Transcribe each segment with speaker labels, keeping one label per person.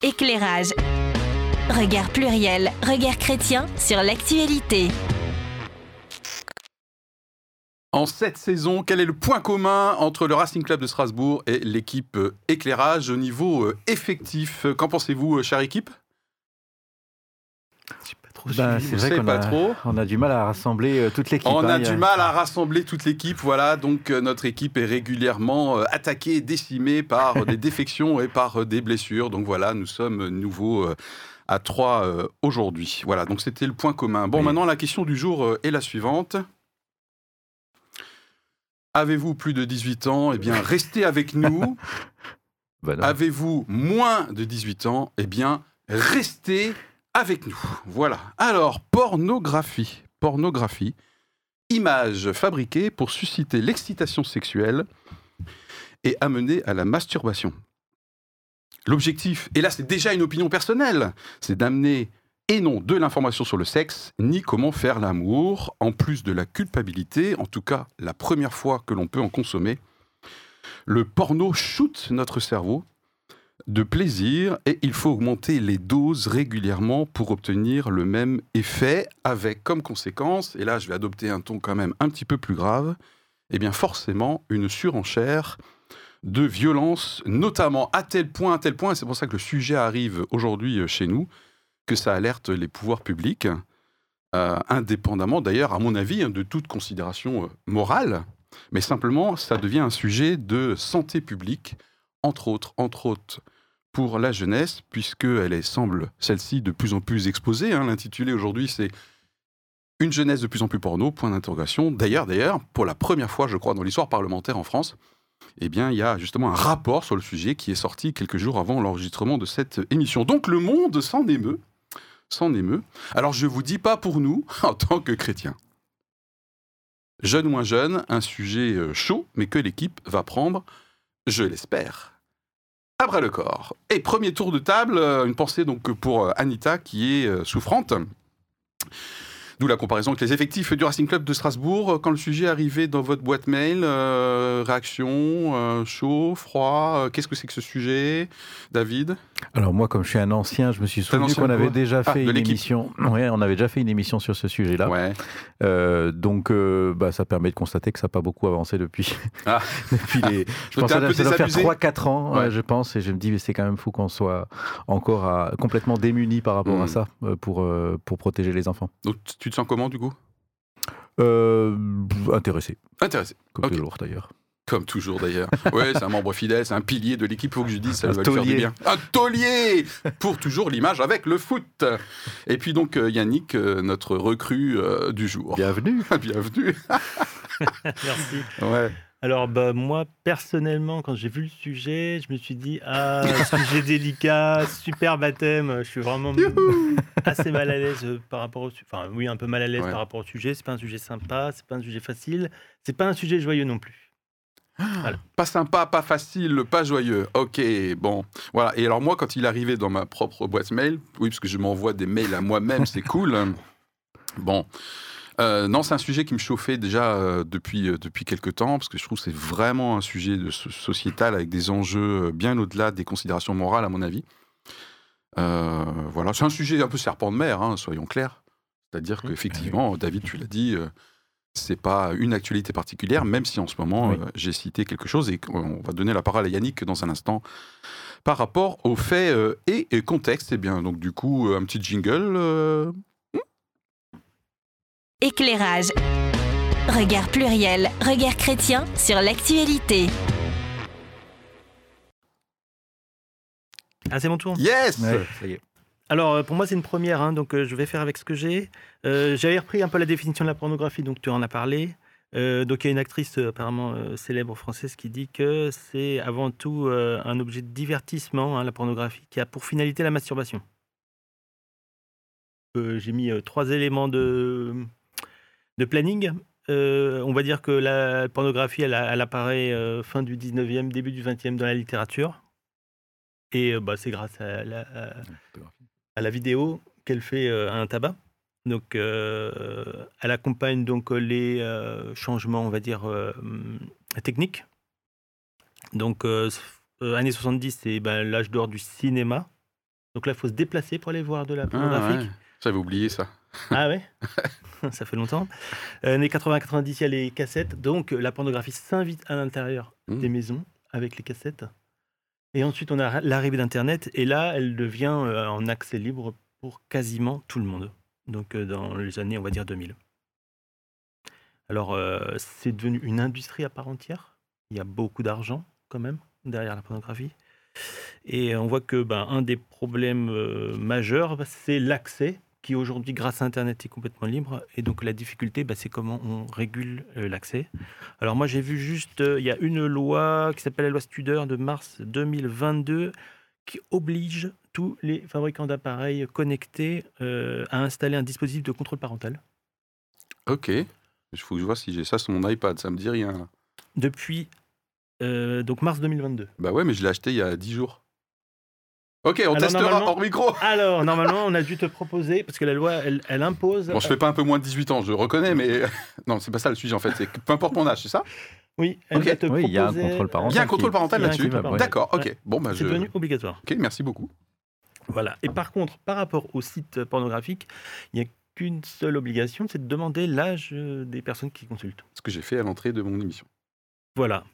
Speaker 1: Éclairage. Regard pluriel, regard chrétien sur l'actualité.
Speaker 2: En cette saison, quel est le point commun entre le Racing Club de Strasbourg et l'équipe Éclairage au niveau euh, effectif? Qu'en pensez-vous, euh, chère équipe?
Speaker 3: Ben, c'est vrai qu'on
Speaker 2: pas
Speaker 3: a,
Speaker 2: trop.
Speaker 3: on a du mal à rassembler euh, toute l'équipe.
Speaker 2: On
Speaker 3: hein,
Speaker 2: a
Speaker 3: y
Speaker 2: du mal à rassembler toute l'équipe, voilà. Donc euh, notre équipe est régulièrement euh, attaquée, et décimée par des défections et par des blessures. Donc voilà, nous sommes nouveaux à trois euh, aujourd'hui. Voilà, donc c'était le point commun. Bon,
Speaker 3: Oui.
Speaker 2: maintenant la question du jour est la suivante. Avez-vous plus de 18 ans? Eh bien, restez avec nous.
Speaker 3: Bah.
Speaker 2: Avez-vous moins de 18 ans? Eh bien, restez avec nous. Voilà. Alors, pornographie. Pornographie. Images fabriquées pour susciter l'excitation sexuelle et amener à la masturbation. L'objectif, et là c'est déjà une opinion personnelle, c'est d'amener et non de l'information sur le sexe, ni comment faire l'amour, en plus de la culpabilité, en tout cas la première fois que l'on peut en consommer. Le porno shoot notre cerveau de plaisir et il faut augmenter les doses régulièrement pour obtenir le même effet avec comme conséquence, et là je vais adopter un ton quand même un petit peu plus grave, eh bien forcément une surenchère de violence, notamment à tel point, à tel point, c'est pour ça que le sujet arrive aujourd'hui euh, chez nous, que ça alerte les pouvoirs publics, euh, indépendamment d'ailleurs, à mon avis, hein, de toute considération euh, morale, mais simplement ça devient un sujet de santé publique, entre autres, entre autres pour la jeunesse, puisqu'elle est, semble celle-ci de plus en plus exposée. hein. L'intitulé aujourd'hui, c'est Une jeunesse de plus en plus porno, point d'interrogation. D'ailleurs, d'ailleurs, pour la première fois, je crois, dans l'histoire parlementaire en France, eh bien, il y a justement un rapport sur le sujet qui est sorti quelques jours avant l'enregistrement de cette émission. Donc, le monde s'en émeut. S'en émeut. Alors, je vous dis pas pour nous, en tant que chrétiens. Jeune ou moins jeune, un sujet euh, chaud, mais que l'équipe va prendre, je l'espère, après le corps. Et premier tour de table, euh, une pensée donc pour euh, Anita qui est euh, souffrante. D'où la comparaison avec les effectifs du Racing Club de Strasbourg. Quand le sujet est arrivé dans votre boîte mail, euh, réaction, euh, chaud, froid, euh, qu'est-ce que c'est que ce sujet David?
Speaker 3: Alors moi, comme je suis un ancien, je me suis souvenu qu'on avait déjà
Speaker 2: Ah,
Speaker 3: fait une émission. Ouais, on avait déjà fait une émission sur ce sujet-là.
Speaker 2: Ouais.
Speaker 3: Donc, bah, ça permet de constater que ça n'a pas beaucoup avancé depuis.
Speaker 2: Ah.
Speaker 3: depuis les. Je pense que ça doit faire
Speaker 2: désabusé
Speaker 3: 3-4 ans,
Speaker 2: Ouais.
Speaker 3: je pense, et je me dis, mais c'est quand même fou qu'on soit encore à- complètement démunis par rapport à ça euh, pour, pour protéger les enfants.
Speaker 2: Donc tu te sens comment du coup?
Speaker 3: Euh, intéressé,
Speaker 2: Intéressé.
Speaker 3: comme toujours d'ailleurs.
Speaker 2: Comme toujours d'ailleurs. Ouais, c'est un membre fidèle, c'est un pilier de l'équipe, faut que je dise, ça
Speaker 3: Un
Speaker 2: va lui faire du bien. Un taulier Pour toujours l'image avec le foot. Et puis donc euh, Yannick, euh, notre recrue du jour.
Speaker 3: Bienvenue.
Speaker 2: Bienvenue.
Speaker 4: Merci.
Speaker 2: Ouais.
Speaker 4: Alors, bah, moi, personnellement, quand j'ai vu le sujet, je me suis dit, ah, sujet délicat, super baptême. Je suis vraiment assez mal à l'aise euh, par rapport au sujet. Enfin, oui, un peu mal à l'aise
Speaker 2: Ouais.
Speaker 4: par rapport au sujet. C'est pas un sujet sympa, c'est pas un sujet facile, c'est pas un sujet joyeux non plus.
Speaker 2: Pas sympa, pas facile, pas joyeux. Ok, bon. Voilà. Et alors moi, quand il arrivait dans ma propre boîte mail, oui, parce que je m'envoie des mails à moi-même, c'est cool. Bon. Euh, non, c'est un sujet qui me chauffait déjà euh, depuis, euh, depuis quelques temps, parce que je trouve que c'est vraiment un sujet de sociétal avec des enjeux bien au-delà des considérations morales, à mon avis. Voilà, c'est un sujet un peu serpent de mer, hein, soyons clairs. C'est-à-dire qu'effectivement, David, tu l'as dit, c'est pas une actualité particulière, même si en ce moment,
Speaker 3: Oui.
Speaker 2: j'ai cité quelque chose et on va donner la parole à Yannick dans un instant par rapport aux faits et, et contexte. Et bien, donc du coup, un petit jingle.
Speaker 1: Éclairage. Regard pluriel, regard chrétien sur l'actualité.
Speaker 4: Ah, c'est mon tour
Speaker 2: Yes
Speaker 3: Ouais, ça y est.
Speaker 4: Alors, euh, pour moi, c'est une première, hein, donc euh, je vais faire avec ce que j'ai. Euh, J'avais repris un peu la définition de la pornographie, donc tu en as parlé. Euh, donc, il y a une actrice apparemment euh, célèbre française qui dit que c'est avant tout euh, un objet de divertissement, hein, la pornographie, qui a pour finalité la masturbation. Euh, J'ai mis euh, trois éléments de, de planning. Euh, on va dire que la pornographie, elle, apparaît euh, fin du 19e, début du 20e dans la littérature. Et euh, bah, c'est grâce à la, à- à la vidéo qu'elle fait à un tabac. Donc, elle accompagne donc les changements, on va dire, techniques. Donc, années 70, c'est ben, l'âge d'or du cinéma. Donc là, il faut se déplacer pour aller voir de la
Speaker 2: Ah,
Speaker 4: pornographie.
Speaker 2: ouais. J'avais oublié ça.
Speaker 4: Ah ouais Ça fait longtemps. Euh, années 80-90, il y a les cassettes. Donc euh, la pornographie s'invite à l'intérieur
Speaker 2: Mmh.
Speaker 4: des maisons avec les cassettes. Et ensuite, on a l'arrivée d'Internet. Et là, elle devient euh, en accès libre pour quasiment tout le monde. Donc dans les années, on va dire 2000. Alors, euh, c'est devenu une industrie à part entière. Il y a beaucoup d'argent quand même derrière la pornographie. Et on voit que ben, un des problèmes euh, majeurs, bah, c'est l'accès, qui aujourd'hui, grâce à Internet, est complètement libre. Et donc la difficulté, bah, c'est comment on régule euh, l'accès. Alors moi, j'ai vu juste, euh, il y a une loi qui s'appelle la loi Studer de mars 2022 qui oblige tous les fabricants d'appareils connectés euh, à installer un dispositif de contrôle parental.
Speaker 2: Ok. Il faut que je vois si j'ai ça sur mon iPad. Ça me dit rien. là.
Speaker 4: Depuis donc mars 2022.
Speaker 2: Bah ouais, mais je l'ai acheté il y a 10 jours. Ok, on
Speaker 4: Alors,
Speaker 2: testera hors micro.
Speaker 4: Alors, normalement, on a dû te proposer, parce que la loi, elle, elle impose...
Speaker 2: Bon, je fais pas un peu moins de 18 ans, je reconnais, mais non, c'est pas ça le sujet en fait. C'est peu importe mon âge, c'est ça?
Speaker 4: Oui, elle
Speaker 2: Ok.
Speaker 4: va te
Speaker 3: Oui, il y a un contrôle parental.
Speaker 2: Il y a un
Speaker 3: qui-
Speaker 2: contrôle parental
Speaker 4: il y a un
Speaker 2: là-dessus. D'accord, ok. Bon, bah
Speaker 4: C'est
Speaker 2: je.
Speaker 4: devenu obligatoire.
Speaker 2: Ok, merci beaucoup.
Speaker 4: Voilà. Et par contre, par rapport aux sites pornographiques, il n'y a qu'une seule obligation, c'est de demander l'âge euh, des personnes qui consultent.
Speaker 2: Ce que j'ai fait à l'entrée de mon émission.
Speaker 4: Voilà.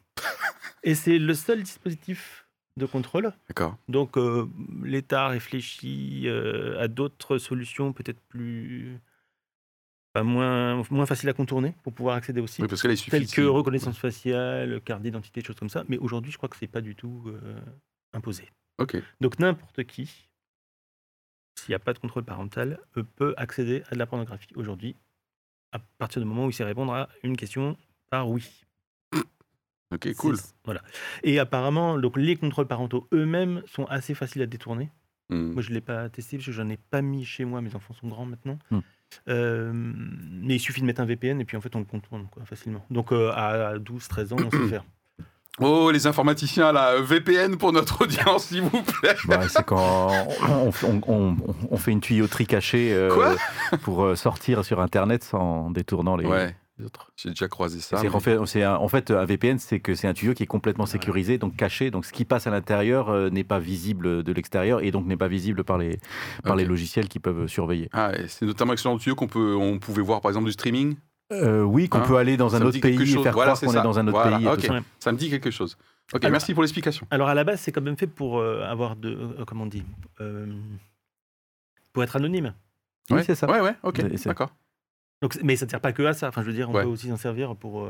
Speaker 4: Et c'est le seul dispositif de contrôle.
Speaker 2: D'accord.
Speaker 4: Donc, euh, l'État réfléchit euh, à d'autres solutions peut-être plus... enfin, moins, moins faciles à contourner pour pouvoir accéder au site.
Speaker 2: Oui, parce que là, il suffit.
Speaker 4: telles
Speaker 2: si-
Speaker 4: que reconnaissance faciale, carte d'identité, choses comme ça. Mais aujourd'hui, je crois que c'est pas du tout euh, imposé.
Speaker 2: Ok.
Speaker 4: Donc n'importe qui, s'il n'y a pas de contrôle parental, peut accéder à de la pornographie aujourd'hui, à partir du moment où il sait répondre à une question par oui.
Speaker 2: Ok, cool.
Speaker 4: Voilà. Et apparemment, donc, les contrôles parentaux eux-mêmes sont assez faciles à détourner.
Speaker 2: Hmm.
Speaker 4: Moi, je ne l'ai pas testé parce que j'en ai pas mis chez moi. Mes enfants sont grands maintenant.
Speaker 3: Hmm.
Speaker 4: Euh, mais il suffit de mettre un VPN et puis en fait, on le contourne quoi, facilement. Donc euh, à 12-13 ans, on sait faire.
Speaker 2: Oh, les informaticiens là, VPN pour notre audience, s'il vous plaît.
Speaker 3: Bah, c'est quand on, on- on- on fait une tuyauterie cachée euh,
Speaker 2: Quoi?
Speaker 3: pour euh, sortir sur Internet sans détournant les,
Speaker 2: Ouais,
Speaker 3: les autres.
Speaker 2: j'ai déjà croisé ça.
Speaker 3: C'est
Speaker 2: mais-
Speaker 3: fait, un- en fait, un VPN, c'est que c'est un tuyau qui est complètement sécurisé, donc caché. Donc ce qui passe à l'intérieur euh, n'est pas visible de l'extérieur et donc n'est pas visible par les, par les logiciels qui peuvent surveiller.
Speaker 2: Ah, c'est notamment excellent tuyau qu'on peut, on pouvait voir par exemple du streaming?
Speaker 3: Euh, oui, qu'on
Speaker 2: Hein?
Speaker 3: peut aller dans
Speaker 2: Ça
Speaker 3: un
Speaker 2: me
Speaker 3: autre pays et faire
Speaker 2: Voilà,
Speaker 3: croire qu'on
Speaker 2: ça.
Speaker 3: est dans un autre
Speaker 2: Voilà,
Speaker 3: pays. et
Speaker 2: ok.
Speaker 3: tout ça.
Speaker 2: Ça me dit quelque chose. Ok,
Speaker 4: Alors-
Speaker 2: merci pour l'explication.
Speaker 4: Alors à la base, c'est quand même fait pour euh, avoir de. euh, comment on dit euh, Pour être anonyme.
Speaker 3: Oui,
Speaker 2: Ouais,
Speaker 3: c'est ça.
Speaker 2: Ouais, ouais, ok, d'accord.
Speaker 4: Donc, mais ça ne sert pas que à ça. Enfin, je veux dire, on
Speaker 2: Ouais.
Speaker 4: peut aussi s'en servir pour euh,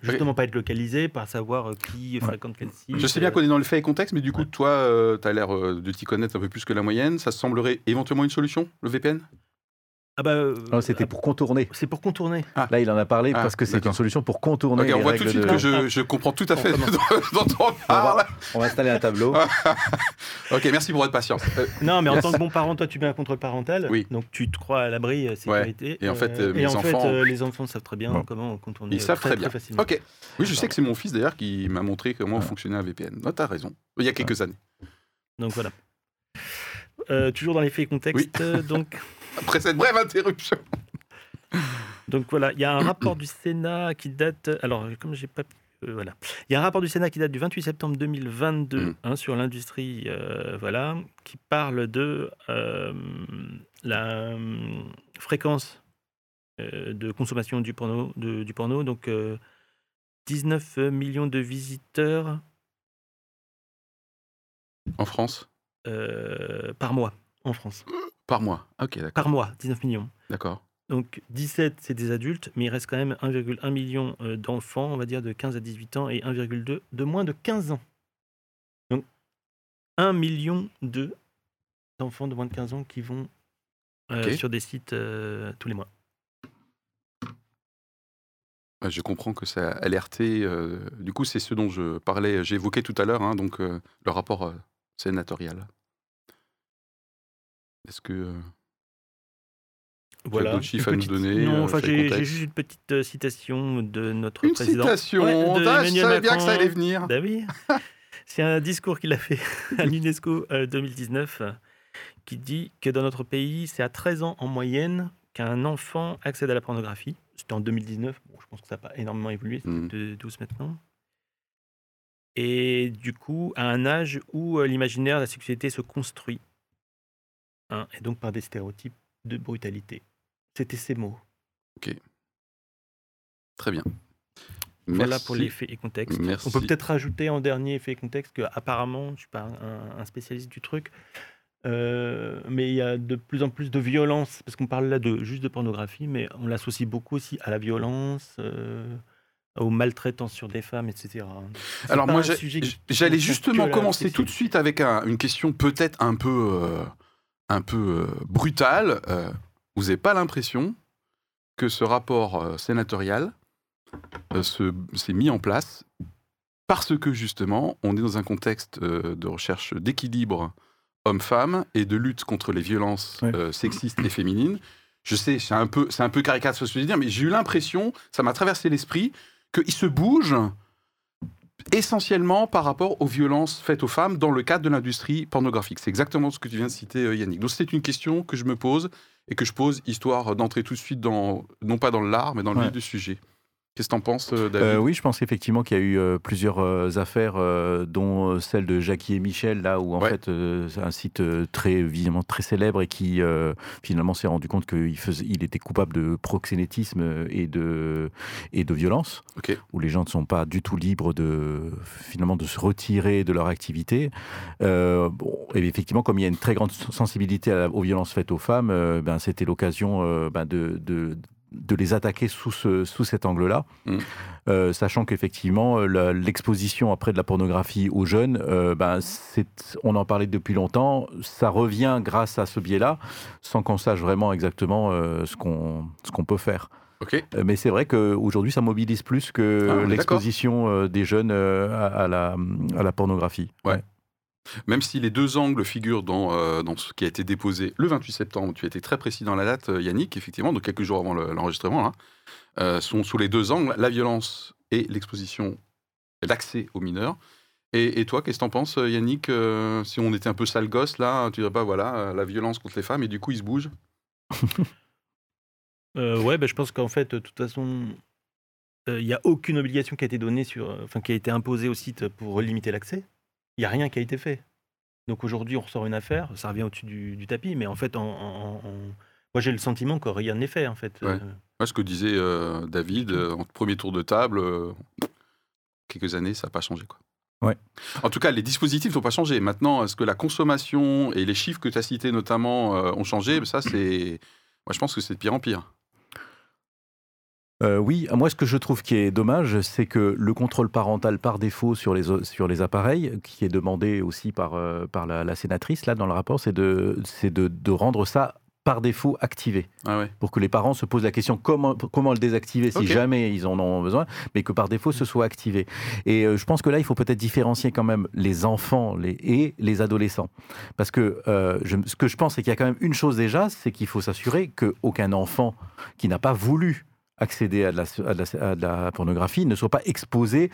Speaker 4: justement pas être localisé, pas savoir euh, qui fréquente quel site.
Speaker 2: Je sais bien
Speaker 4: euh,
Speaker 2: qu'on est dans le fait et contexte, mais du coup,
Speaker 4: Ouais.
Speaker 2: toi, tu as l'air euh, de t'y connaître un peu plus que la moyenne. Ça semblerait éventuellement une solution, le VPN
Speaker 4: Ah bah. euh,
Speaker 3: Non, C'était
Speaker 4: ah,
Speaker 3: pour contourner.
Speaker 4: C'est pour contourner.
Speaker 3: Là, il en a parlé
Speaker 2: Ah,
Speaker 3: parce que c'est
Speaker 2: d'accord.
Speaker 3: une solution pour contourner
Speaker 2: Ok,
Speaker 3: les
Speaker 2: on voit tout de suite que je, je comprends tout à fait dont on parle.
Speaker 3: va, on va installer un tableau.
Speaker 2: Ok, merci pour votre patience. Euh,
Speaker 4: Non, mais en tant que bon parent, toi, tu mets un contrôle parental.
Speaker 2: Oui.
Speaker 4: Donc, tu te crois à l'abri euh, sécurité.
Speaker 2: Et en fait, euh,
Speaker 4: et
Speaker 2: mes
Speaker 4: en fait, euh, les enfants savent très bien
Speaker 3: Bon.
Speaker 4: comment contourner.
Speaker 2: Ils
Speaker 4: euh,
Speaker 2: savent très bien.
Speaker 4: facilement.
Speaker 2: Ok. Oui, je sais que c'est mon fils d'ailleurs qui m'a montré comment
Speaker 3: Ah.
Speaker 2: fonctionnait un VPN. Non, t'as raison. Il y a quelques années.
Speaker 4: Donc voilà. Euh, toujours dans les faits et contextes. euh, donc,
Speaker 2: Après cette brève interruption.
Speaker 4: donc voilà, il y a un rapport du Sénat qui date. Alors, comme j'ai pas. euh, voilà. Il y a un rapport du Sénat qui date du 28 septembre 2022
Speaker 2: Mm.
Speaker 4: hein, sur l'industrie, euh, voilà, qui parle de euh, la fréquence de consommation du porno. de- du porno donc, euh, 19 millions de visiteurs
Speaker 2: En France?
Speaker 4: par mois en France.
Speaker 2: Par mois. Ok, d'accord.
Speaker 4: Par mois, 19 millions.
Speaker 2: D'accord.
Speaker 4: Donc 17, c'est des adultes, mais il reste quand même 1,1 million euh, d'enfants, on va dire de 15 à 18 ans, et 1,2 de moins de 15 ans. Donc 1 million de d'enfants de moins de 15 ans qui vont euh, sur des sites euh, tous les mois.
Speaker 2: Ouais, Je comprends que ça a alerté. euh, du coup, c'est ce dont je parlais, évoqué tout à l'heure, hein, donc le rapport sénatorial. Est-ce que.
Speaker 4: Voilà.
Speaker 2: d'autres chiffres
Speaker 4: Une
Speaker 2: à nous donner,
Speaker 4: Non, enfin j'ai juste une petite citation de notre
Speaker 2: Une
Speaker 4: président.
Speaker 2: citation
Speaker 4: Ouais, de
Speaker 2: Ah, Je bien que ça allait venir.
Speaker 4: Bah oui. C'est un discours qu'il a fait à l'UNESCO euh, 2019 euh, qui dit que dans notre pays, c'est à 13 ans en moyenne qu'un enfant accède à la pornographie. C'était en 2019. Bon, je pense que ça n'a pas énormément évolué, c'est de 12 maintenant. Et du coup, à un âge où l'imaginaire de la sexualité se construit. Hein, et donc par des stéréotypes de brutalité. C'était ces mots.
Speaker 2: Très bien.
Speaker 4: Voilà
Speaker 2: Merci.
Speaker 4: pour les faits et contextes.
Speaker 2: Merci.
Speaker 4: On peut peut-être rajouter en dernier effet et contexte que apparemment, je ne suis pas un, un spécialiste du truc, euh, mais il y a de plus en plus de violence, parce qu'on parle là de juste de pornographie, mais on l'associe beaucoup aussi à la violence, euh, aux maltraitances sur des femmes, etc.
Speaker 2: Alors moi, j'allais justement commencer tout de suite avec un- une question peut-être un peu, euh, un peu euh, brutale. Euh, vous n'avez pas l'impression que ce rapport euh, sénatorial se- s'est mis en place parce que justement, on est dans un contexte de recherche d'équilibre homme-femme et de lutte contre les violences euh, sexistes et féminines. Je sais, c'est un peu, c'est un peu caricature ce que je veux dire, mais j'ai eu l'impression, ça m'a traversé l'esprit, qu'il se bouge essentiellement par rapport aux violences faites aux femmes dans le cadre de l'industrie pornographique. C'est exactement ce que tu viens de citer, euh, Yannick. Donc c'est une question que je me pose et que je pose histoire d'entrer tout de suite dans, non pas dans l'art, mais dans le
Speaker 3: Ouais.
Speaker 2: vif du sujet. Qu'est-ce que t'en penses, euh, David
Speaker 3: Euh, oui, je pense effectivement qu'il y a eu euh, plusieurs euh, affaires, dont celle de Jackie et Michel, là où en
Speaker 2: Ouais.
Speaker 3: fait c'est un site très évidemment très célèbre et qui finalement s'est rendu compte qu'il faisait, il était coupable de proxénétisme et de et de violence, où les gens ne sont pas du tout libres de finalement de se retirer de leur activité. Bon, et effectivement, comme il y a une très grande sensibilité à la- aux violences faites aux femmes, ben c'était l'occasion ben, de, de de les attaquer sous, ce, sous cet angle-là.
Speaker 2: Mm.
Speaker 3: Euh, sachant qu'effectivement, euh, l'exposition après de la pornographie aux jeunes, euh, ben, c'est- on en parlait depuis longtemps, ça revient grâce à ce biais-là, sans qu'on sache vraiment exactement euh, ce qu'on peut faire. Mais c'est vrai qu'aujourd'hui, ça mobilise plus que
Speaker 2: Ah,
Speaker 3: l'exposition des jeunes à, à la, à la pornographie.
Speaker 2: Ouais. Même si les deux angles figurent dans, euh, ce qui a été déposé le 28 septembre, tu as été très précis dans la date, euh, Yannick, effectivement, donc quelques jours avant le- l'enregistrement, là, euh, sont sous les deux angles, la violence et l'exposition, l'accès aux mineurs. Et, toi, qu'est-ce que t'en penses, Yannick Si on était un peu sale gosse, là, tu dirais pas, voilà, la violence contre les femmes, et du coup, ils se bougent?
Speaker 4: Ouais, bah, je pense qu'en fait, de toute façon, il n'y a aucune obligation qui a été donnée sur, enfin, qui a été imposée au site pour limiter l'accès. Il n'y a rien qui a été fait. Donc aujourd'hui, on ressort une affaire, ça revient au-dessus du, du tapis, mais en fait, en, en- en- moi j'ai le sentiment que rien n'est fait en fait.
Speaker 2: Ouais.
Speaker 4: Euh,
Speaker 2: Moi, ce que disait euh, David, euh, en premier tour de table, euh, quelques années, ça n'a pas changé. Quoi.
Speaker 3: Ouais.
Speaker 2: En tout cas, les dispositifs n'ont pas changé. Maintenant, est-ce que la consommation et les chiffres que tu as cités notamment euh, ont changé? Ça, c'est. Moi, je pense que c'est de pire en pire.
Speaker 3: Euh, oui, moi ce que je trouve qui est dommage, c'est que le contrôle parental par défaut sur les, sur les appareils, qui est demandé aussi par, euh, par la, la sénatrice là dans le rapport, c'est de, de, de rendre ça par défaut activé,
Speaker 2: Ah ouais.
Speaker 3: pour que les parents se posent la question comment, comment le désactiver si jamais ils en ont besoin, mais que par défaut ce soit activé. Et euh, je pense que là, il faut peut-être différencier quand même les enfants les, et les adolescents. Parce que euh, je- ce que je pense, c'est qu'il y a quand même une chose déjà, c'est qu'il faut s'assurer qu'aucun enfant qui n'a pas voulu accéder à de, la, à de la- à de la pornographie ne soit pas exposé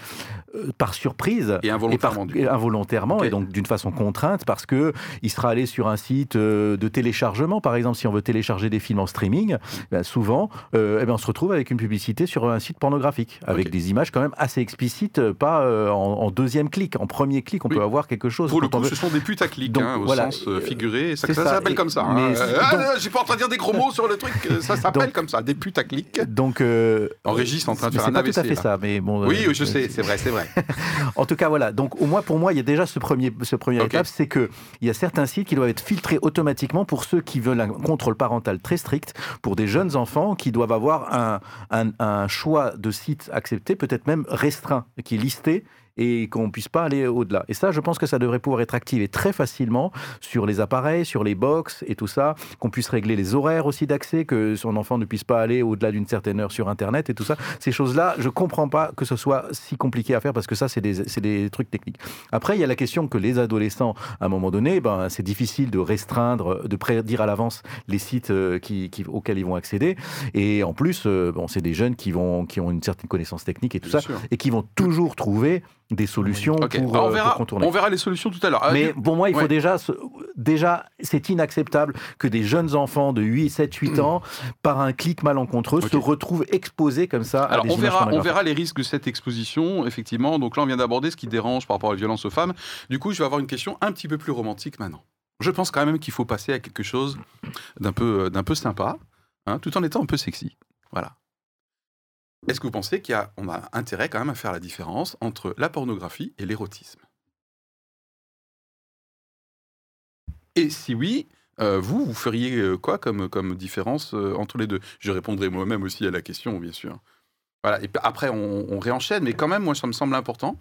Speaker 3: euh, par surprise
Speaker 2: Et
Speaker 3: et, par-
Speaker 2: involontairement,
Speaker 3: et involontairement et donc d'une façon contrainte parce que il sera allé sur un site euh, de téléchargement par exemple si on veut télécharger des films en streaming ben, souvent euh, eh ben, on se retrouve avec une publicité sur un site pornographique avec des images quand même assez explicites euh, pas en, en deuxième clic en premier clic on
Speaker 2: Oui.
Speaker 3: peut avoir quelque chose
Speaker 2: Pour le coup, ce sont des putaclics,
Speaker 3: Donc,
Speaker 2: hein, au
Speaker 3: voilà,
Speaker 2: sens figuré. Ça,
Speaker 3: c'est
Speaker 2: ça
Speaker 3: ça.
Speaker 2: s'appelle comme ça. hein.
Speaker 3: c'est-
Speaker 2: Euh, ah,
Speaker 3: donc-
Speaker 2: pas en train de dire des gros mots sur le truc. Ça s'appelle comme ça, des putaclics.
Speaker 3: donc euh,
Speaker 2: En régie, c'est en train de faire
Speaker 3: c'est
Speaker 2: un
Speaker 3: pas tout à fait
Speaker 2: là.
Speaker 3: ça mais bon
Speaker 2: Oui,
Speaker 3: euh,
Speaker 2: je sais, c'est vrai, c'est vrai.
Speaker 3: En tout cas, voilà. Donc, au moins, pour moi, il y a déjà ce premier, ce premier étape, c'est que il y a certains sites qui doivent être filtrés automatiquement pour ceux qui veulent un contrôle parental très strict, pour des jeunes enfants qui doivent avoir un, un, un choix de sites accepté, peut-être même restreint, qui est listé et qu'on puisse pas aller au-delà. Et ça, je pense que ça devrait pouvoir être activé très facilement sur les appareils, sur les box et tout ça, qu'on puisse régler les horaires aussi d'accès, que son enfant ne puisse pas aller au-delà d'une certaine heure sur Internet et tout ça. Ces choses-là, je comprends pas que ce soit si compliqué à faire parce que ça, c'est des, c'est des trucs techniques. Après, il y a la question que les adolescents, à un moment donné, ben, c'est difficile de restreindre, de prédire à l'avance les sites euh, qui, qui- auxquels ils vont accéder. Et en plus, euh, bon, c'est des jeunes qui, vont, qui ont une certaine connaissance technique et tout
Speaker 2: Bien
Speaker 3: ça,
Speaker 2: sûr.
Speaker 3: et qui vont toujours trouver des solutions pour,
Speaker 2: alors, on,
Speaker 3: euh,
Speaker 2: verra,
Speaker 3: pour contourner.
Speaker 2: on verra les solutions tout à l'heure. Ah,
Speaker 3: Mais pour moi, il faut
Speaker 2: ouais.
Speaker 3: déjà, déjà, c'est inacceptable que des jeunes enfants de 8, 7, 8 ans, par un clic malencontreux, se retrouvent exposés comme ça. à
Speaker 2: Alors,
Speaker 3: des
Speaker 2: on verra, on verra les risques de cette exposition, effectivement. Donc là, on vient d'aborder ce qui dérange par rapport à la violence aux femmes. Du coup, je vais avoir une question un petit peu plus romantique maintenant. Je pense quand même qu'il faut passer à quelque chose d'un peu, d'un peu sympa, hein, tout en étant un peu sexy. Voilà. Est-ce que vous pensez qu'on a, a intérêt quand même à faire la différence entre la pornographie et l'érotisme? Et si oui, euh, vous, vous feriez euh, quoi comme, différence euh, entre les deux? Je répondrai moi-même aussi à la question, bien sûr. Voilà. Et après, on, on réenchaîne, mais quand même, moi, ça me semble important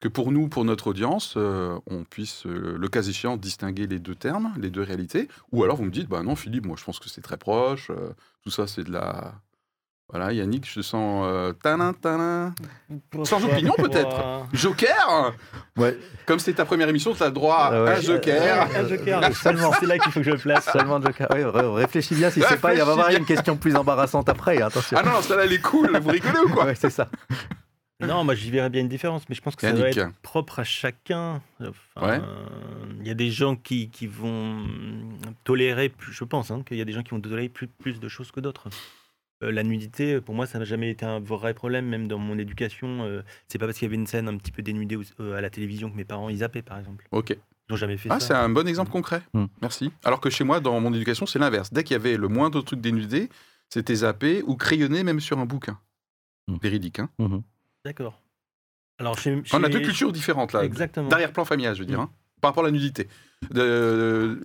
Speaker 2: que pour nous, pour notre audience, on puisse, le cas échéant, distinguer les deux termes, les deux réalités. Ou alors vous me dites, bah non, Philippe, moi je pense que c'est très proche, tout ça c'est de la, voilà, Yannick, je sens euh, tanin, tanin. Sans opinion peut-être. Joker
Speaker 3: Ouais.
Speaker 2: Comme c'est ta première émission, tu as droit à
Speaker 3: Ah ouais.
Speaker 2: un joker.
Speaker 4: Un joker, seulement. C'est là qu'il faut que je le place.
Speaker 3: Seulement Joker. Oui, ré- réfléchis bien, si c'est pas, il va y avoir une question plus embarrassante après, attention.
Speaker 2: Ah non, celle-là elle est cool, vous rigolez ou quoi
Speaker 3: Ouais, c'est ça.
Speaker 4: Non, moi j'y verrais bien une différence, mais je pense que ça doit
Speaker 2: Yannick.
Speaker 4: être propre à chacun. Enfin,
Speaker 2: Ouais.
Speaker 4: Il y a des gens qui, qui vont tolérer, plus, je pense, hein, qu'il y a des gens qui vont tolérer plus, plus de choses que d'autres. Euh, la nudité, pour moi, ça n'a jamais été un vrai problème, même dans mon éducation. euh, c'est pas parce qu'il y avait une scène un petit peu dénudée euh, à la télévision que mes parents ils zappaient, par exemple.
Speaker 2: Ok.
Speaker 4: Ils n'ont jamais fait
Speaker 2: Ah, c'est
Speaker 4: ça.
Speaker 2: un bon exemple concret.
Speaker 3: Hmm.
Speaker 2: Merci. Alors que chez moi, dans mon éducation, c'est l'inverse. Dès qu'il y avait le moindre truc dénudé, c'était zappé ou crayonné même sur un bouquin.
Speaker 3: Hmm.
Speaker 2: Véridique. Hein
Speaker 3: Mhm.
Speaker 4: D'accord. Alors, chez,
Speaker 2: On a deux cultures différentes là.
Speaker 4: Exactement.
Speaker 2: D'arrière-plan familial, je veux dire. hein, par rapport à la nudité. De-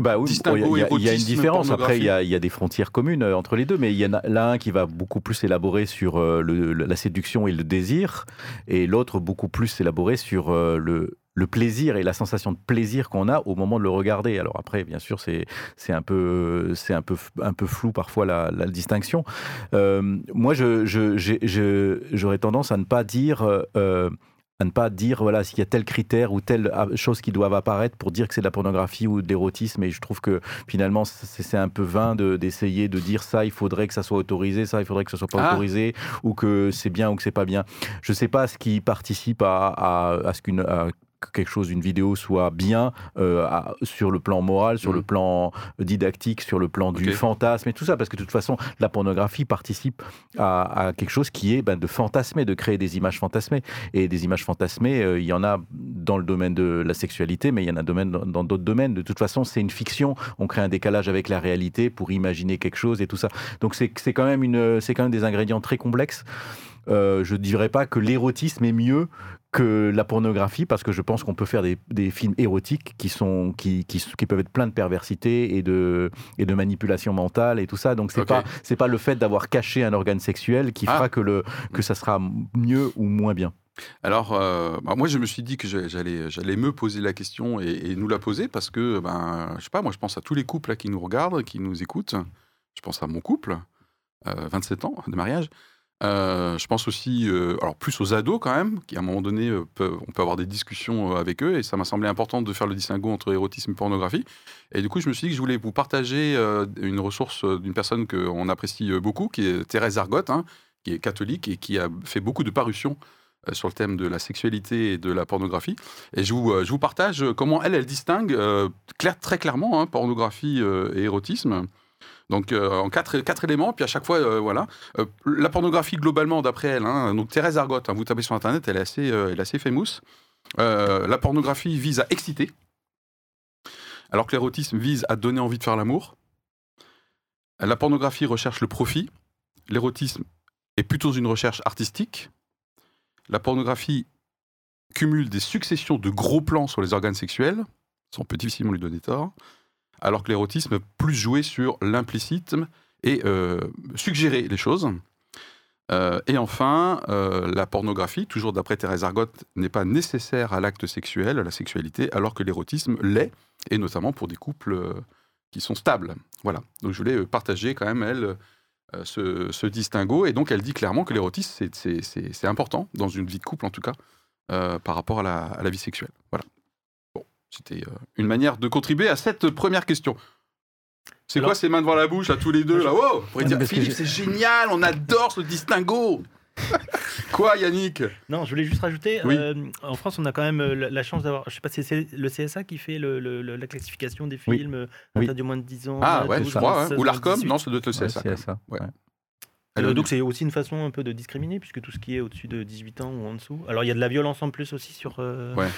Speaker 3: Bah oui, il y, a- il y a une différence. Après, il y, a, il y a des frontières communes euh, entre les deux, mais il y en a l'un qui va beaucoup plus élaborer sur euh, le- la séduction et le désir, et l'autre beaucoup plus élaborer sur euh, le, le plaisir et la sensation de plaisir qu'on a au moment de le regarder. Alors après, bien sûr, c'est c'est un peu c'est un peu un peu flou parfois la, la distinction. Euh, moi, je je- j'ai- je- j'aurais tendance à ne pas dire. euh, à ne pas dire voilà s'il y a tel critère ou telle ah, chose qui doivent apparaître pour dire que c'est de la pornographie ou de l'érotisme et je trouve que finalement c'est un peu vain de- d'essayer de, dire ça il faudrait que ça soit autorisé ça il faudrait que ça soit pas
Speaker 2: Ah.
Speaker 3: autorisé ou que c'est bien ou que c'est pas bien je sais pas ce qui participe à, à- à ce qu'une quelque chose, une vidéo soit bien euh, à- sur le plan moral, sur le plan didactique, sur le plan du fantasme et tout ça, parce que de toute façon, la pornographie participe à, à quelque chose qui est ben, de fantasmer, de créer des images fantasmées. Et des images fantasmées, euh, il y en a dans le domaine de la sexualité, mais il y en a domaine dans d'autres domaines. De toute façon, c'est une fiction. On crée un décalage avec la réalité pour imaginer quelque chose et tout ça. Donc c'est quand même une, c'est quand même des ingrédients très complexes. Euh, je dirais pas que l'érotisme est mieux que la pornographie parce que je pense qu'on peut faire des, des films érotiques qui sont qui, qui, qui peuvent être pleins de perversité et de et de manipulation mentale et tout ça donc c'est
Speaker 2: Ok.
Speaker 3: pas le fait d'avoir caché un organe sexuel qui
Speaker 2: Ah.
Speaker 3: fera que le que ça sera mieux ou moins bien
Speaker 2: Alors, euh, bah, moi, je me suis dit que j'allais, j'allais me poser la question et, et nous la poser parce que, ben, je sais pas, moi, je pense à tous les couples là, qui nous regardent, qui nous écoutent. Je pense à mon couple, euh, 27 ans de mariage. Euh, je pense aussi, euh, alors plus aux ados quand même, qui à un moment donné, euh, on peut avoir des discussions avec eux, et ça m'a semblé important de faire le distinguo entre érotisme et pornographie. Et du coup, je me suis dit que je voulais vous partager une ressource d'une personne qu'on apprécie beaucoup, qui est Thérèse Argotte, hein, qui est catholique et qui a fait beaucoup de parutions sur le thème de la sexualité et de la pornographie. Et je vous, partage comment elle, elle distingue très clairement hein, pornographie et érotisme. Donc euh, en quatre, éléments, puis à chaque fois, euh, voilà. Euh, la pornographie globalement, d'après elle, hein, donc Thérèse Argotte, hein, vous tapez sur Internet, elle est assez, elle famous. La pornographie vise à exciter, alors que l'érotisme vise à donner envie de faire l'amour. La pornographie recherche le profit, l'érotisme est plutôt une recherche artistique. La pornographie cumule des successions de gros plans sur les organes sexuels, ça on peut difficilement lui donner tort, alors que l'érotisme plus joué sur l'implicite et euh, suggérer les choses. Euh, et enfin, euh, la pornographie, toujours d'après Thérèse Argotte, n'est pas nécessaire à l'acte sexuel, à la sexualité, alors que l'érotisme l'est, et notamment pour des couples qui sont stables. Voilà. Donc je voulais partager quand même, elle, ce, distinguo. Et donc elle dit clairement que l'érotisme, c'est- important, dans une vie de couple en tout cas, par rapport à la, à la vie sexuelle. Voilà. C'était euh, une manière de contribuer à cette première question. C'est quoi ces mains devant la bouche à tous les deux là? Wow pourriez
Speaker 3: Ouais,
Speaker 2: dire, Philippe, c'est génial, on adore ce distinguo Quoi Yannick?
Speaker 4: Non, je voulais juste rajouter,
Speaker 2: Oui.
Speaker 4: euh, en France, on a quand même euh, la, la chance d'avoir, je sais pas si c'est le CSA qui fait le- le- le- la classification des
Speaker 3: Oui.
Speaker 4: films
Speaker 3: Oui.
Speaker 4: interdits au moins de 10 ans.
Speaker 2: Ah ouais,
Speaker 4: 12,
Speaker 2: je crois. hein.
Speaker 4: 16,
Speaker 2: Ou l'ARCOM
Speaker 4: 18.
Speaker 2: Non, ça doit être le
Speaker 3: Ouais,
Speaker 2: CSA.
Speaker 3: c'est
Speaker 2: Ouais.
Speaker 4: donc c'est aussi une façon un peu de discriminer, puisque tout ce qui est au-dessus de 18 ans ou en dessous. Alors il y a de la violence en plus aussi sur... euh,
Speaker 2: Ouais.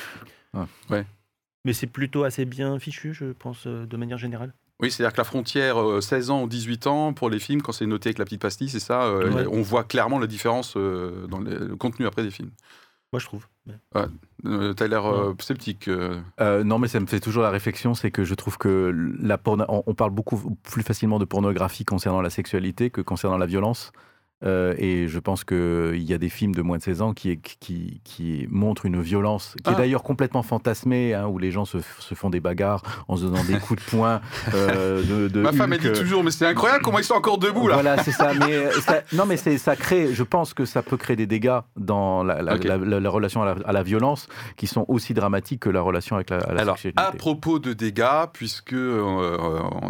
Speaker 2: Ouais.
Speaker 4: Mais c'est plutôt assez bien fichu, je pense, euh, de manière générale.
Speaker 2: Oui, c'est-à-dire que la frontière euh, 16 ans ou 18 ans pour les films, quand c'est noté avec la petite pastille, c'est ça, euh,
Speaker 4: Ouais.
Speaker 2: on voit clairement la différence euh, dans le le contenu après des films.
Speaker 4: Moi, je trouve. Mais-
Speaker 2: Euh, T'as l'air euh, sceptique. euh.
Speaker 3: Euh, non, mais ça me fait toujours la réflexion, c'est que je trouve que la porno- on, on parle beaucoup plus facilement de pornographie concernant la sexualité que concernant la violence. Euh, et je pense qu'il y a des films de moins de 16 ans qui, qui, qui montrent une violence qui est
Speaker 2: Ah.
Speaker 3: d'ailleurs complètement fantasmée, hein, où les gens se, se font des bagarres en se donnant des coups de poing. euh, de, de
Speaker 2: Ma femme, elle dit
Speaker 3: euh,
Speaker 2: toujours, mais c'est incroyable comment ils sont encore debout là.
Speaker 3: Voilà, c'est ça. Mais ça- non, mais ça crée. Je pense que ça peut créer des dégâts dans la, la-
Speaker 2: Ok.
Speaker 3: la- la- la relation à la, à la violence qui sont aussi dramatiques que la relation avec la, à
Speaker 2: Alors,
Speaker 3: sexualité.
Speaker 2: à propos de dégâts, puisque euh,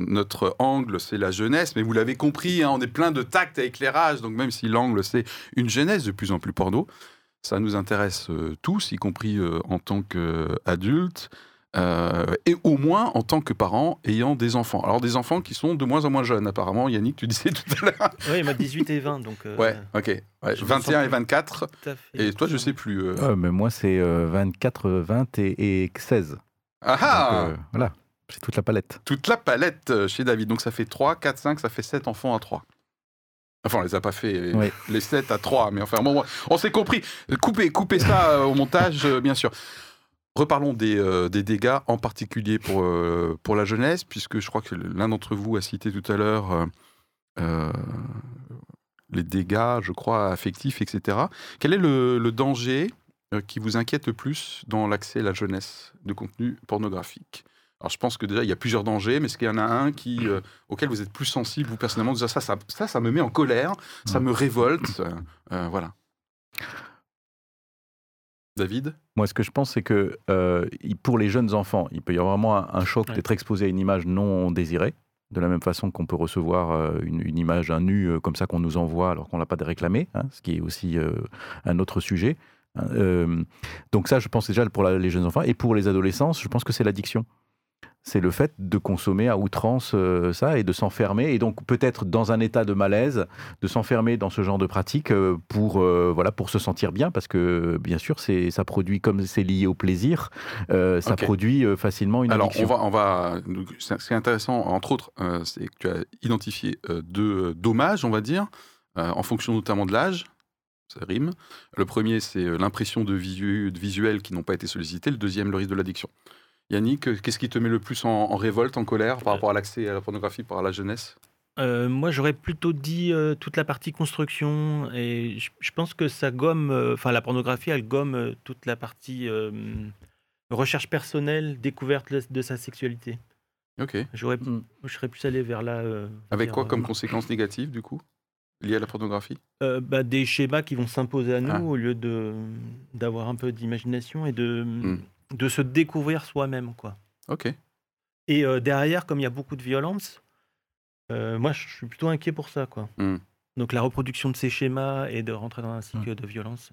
Speaker 2: notre angle c'est la jeunesse, mais vous l'avez compris, hein, on est plein de tact et éclairage, donc même si l'angle c'est une jeunesse de plus en plus porno, ça nous intéresse euh, tous, y compris euh, en tant qu'adultes. euh, et au moins en tant que parents ayant des enfants. Alors des enfants qui sont de moins en moins jeunes apparemment. Yannick, tu disais tout à l'heure.
Speaker 4: Oui, il m'a 18 et 20, donc. euh,
Speaker 2: Ouais, ok. Ouais,
Speaker 4: je me
Speaker 2: 21
Speaker 4: sens
Speaker 2: et
Speaker 4: plus-
Speaker 2: 24.
Speaker 4: tout à fait.
Speaker 2: Et toi, je sais plus. euh.
Speaker 3: Mais moi, c'est euh, 24, 20 et, et 16.
Speaker 2: Ah
Speaker 3: Donc,
Speaker 2: ah
Speaker 3: euh, voilà, c'est toute la palette.
Speaker 2: toute la palette euh, chez David. Donc ça fait 3, 4, 5, ça fait 7 enfants à 3. Enfin, on les a pas fait, euh,
Speaker 3: Oui.
Speaker 2: les 7 à 3, mais enfin, bon, on s'est compris. Coupez, coupez ça euh, au montage, euh, bien sûr. Reparlons des, euh, des dégâts, en particulier pour, euh, pour la jeunesse, puisque je crois que l'un d'entre vous a cité tout à l'heure euh, les dégâts, je crois, affectifs, etc. Quel est le, le danger qui vous inquiète le plus dans l'accès à la jeunesse de contenu pornographique? Alors je pense que déjà il y a plusieurs dangers, mais est-ce qu'il y en a un qui, euh, auquel vous êtes plus sensible vous personnellement, dire ça, ça, ça, ça me met en colère, ça me révolte, euh, euh, voilà. David?
Speaker 3: Moi, ce que je pense, c'est que euh, pour les jeunes enfants, il peut y avoir vraiment un, un choc
Speaker 4: Ouais.
Speaker 3: d'être exposé à une image non désirée, de la même façon qu'on peut recevoir euh, une, une image, un nu euh, comme ça qu'on nous envoie alors qu'on l'a pas réclamé, hein, ce qui est aussi euh, un autre sujet. hein. Euh, donc ça, je pense déjà pour la- les jeunes enfants. Et pour les adolescents, je pense que c'est l'addiction. C'est le fait de consommer à outrance euh, ça et de s'enfermer. Et donc peut-être dans un état de malaise, de s'enfermer dans ce genre de pratique euh, pour, euh, voilà, pour se sentir bien. Parce que bien sûr, c'est, ça produit, comme c'est lié au plaisir, ça produit facilement une
Speaker 2: Alors
Speaker 3: addiction.
Speaker 2: on va, on va, donc, ce ce qui est intéressant, entre autres, c'est que tu as identifié deux dommages, on va dire, en fonction notamment de l'âge. Ça rime. Le premier, c'est l'impression de, visu- de visuels qui n'ont pas été sollicités. Le deuxième, le risque de l'addiction. Yannick, euh, qu'est-ce qui te met le plus en, en révolte, en colère par rapport à l'accès à la pornographie par la jeunesse?
Speaker 4: Euh, moi, j'aurais plutôt dit euh, toute la partie construction. Et je, je pense que ça gomme. euh, Enfin, la pornographie, elle gomme euh, toute la partie euh, recherche personnelle, découverte de, sa sexualité.
Speaker 2: Ok.
Speaker 4: J'aurais,
Speaker 3: Mm.
Speaker 4: je serais plus allé vers là. euh,
Speaker 2: Avec quoi comme
Speaker 4: euh,
Speaker 2: conséquences négatives, du coup, liées à la pornographie?
Speaker 4: Euh, bah, Des schémas qui vont s'imposer à nous
Speaker 2: Ah.
Speaker 4: au lieu de, d'avoir un peu d'imagination et de,
Speaker 2: Mm.
Speaker 4: De se découvrir soi-même. quoi.
Speaker 2: Ok.
Speaker 4: Et euh, derrière, comme il y a beaucoup de violence, euh, moi, je suis plutôt inquiet pour ça. quoi.
Speaker 2: Mm.
Speaker 4: Donc la reproduction de ces schémas et de rentrer dans un cycle de violence,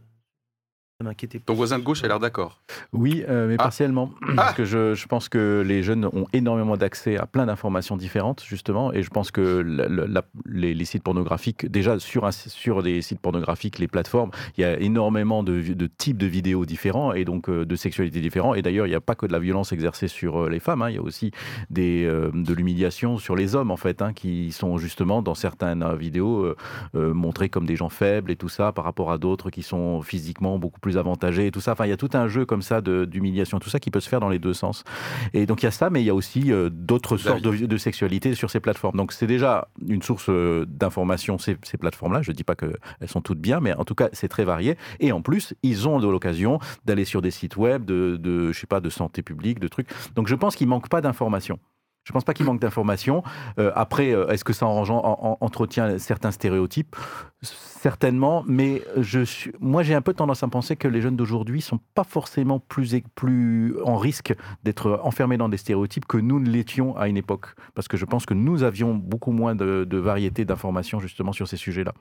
Speaker 4: ça m'inquiétait.
Speaker 2: Ton voisin de gauche a l'air d'accord.
Speaker 3: Oui, euh, mais
Speaker 2: Ah.
Speaker 3: partiellement. Parce que je, je pense que les jeunes ont énormément d'accès à plein d'informations différentes, justement. Et je pense que la- la- la- les, les sites pornographiques, déjà sur, un, sur des sites pornographiques, les plateformes, il y a énormément de, types de vidéos différents et donc euh, de sexualités différentes. Et d'ailleurs, il n'y a pas que de la violence exercée sur euh, les femmes. hein. Il y a aussi des, euh, de l'humiliation sur les hommes, en fait, hein, qui sont justement dans certaines vidéos euh, euh, montrés comme des gens faibles et tout ça par rapport à d'autres qui sont physiquement beaucoup plus avantagés et tout ça. Enfin, il y a tout un jeu comme ça d'humiliation, tout ça qui peut se faire dans les deux sens. Et donc il y a ça, mais il y a aussi euh, d'autres sortes de, de sexualité sur ces plateformes. Donc c'est déjà une source euh, d'information, ces, ces plateformes-là. Je ne dis pas qu'elles sont toutes bien, mais en tout cas, c'est très varié. Et en plus, ils ont de l'occasion d'aller sur des sites web, de, de, je sais pas, de santé publique, de trucs. Donc je pense qu'il manque pas d'informations. Je pense pas qu'il manque d'informations. Euh, après, euh, est-ce que ça en- en- en- entretient certains stéréotypes? Certainement, mais je suis, moi j'ai un peu tendance à penser que les jeunes d'aujourd'hui sont pas forcément plus, plus en risque d'être enfermés dans des stéréotypes que nous ne l'étions à une époque. Parce que je pense que nous avions beaucoup moins de, de variété d'informations justement sur ces sujets-là.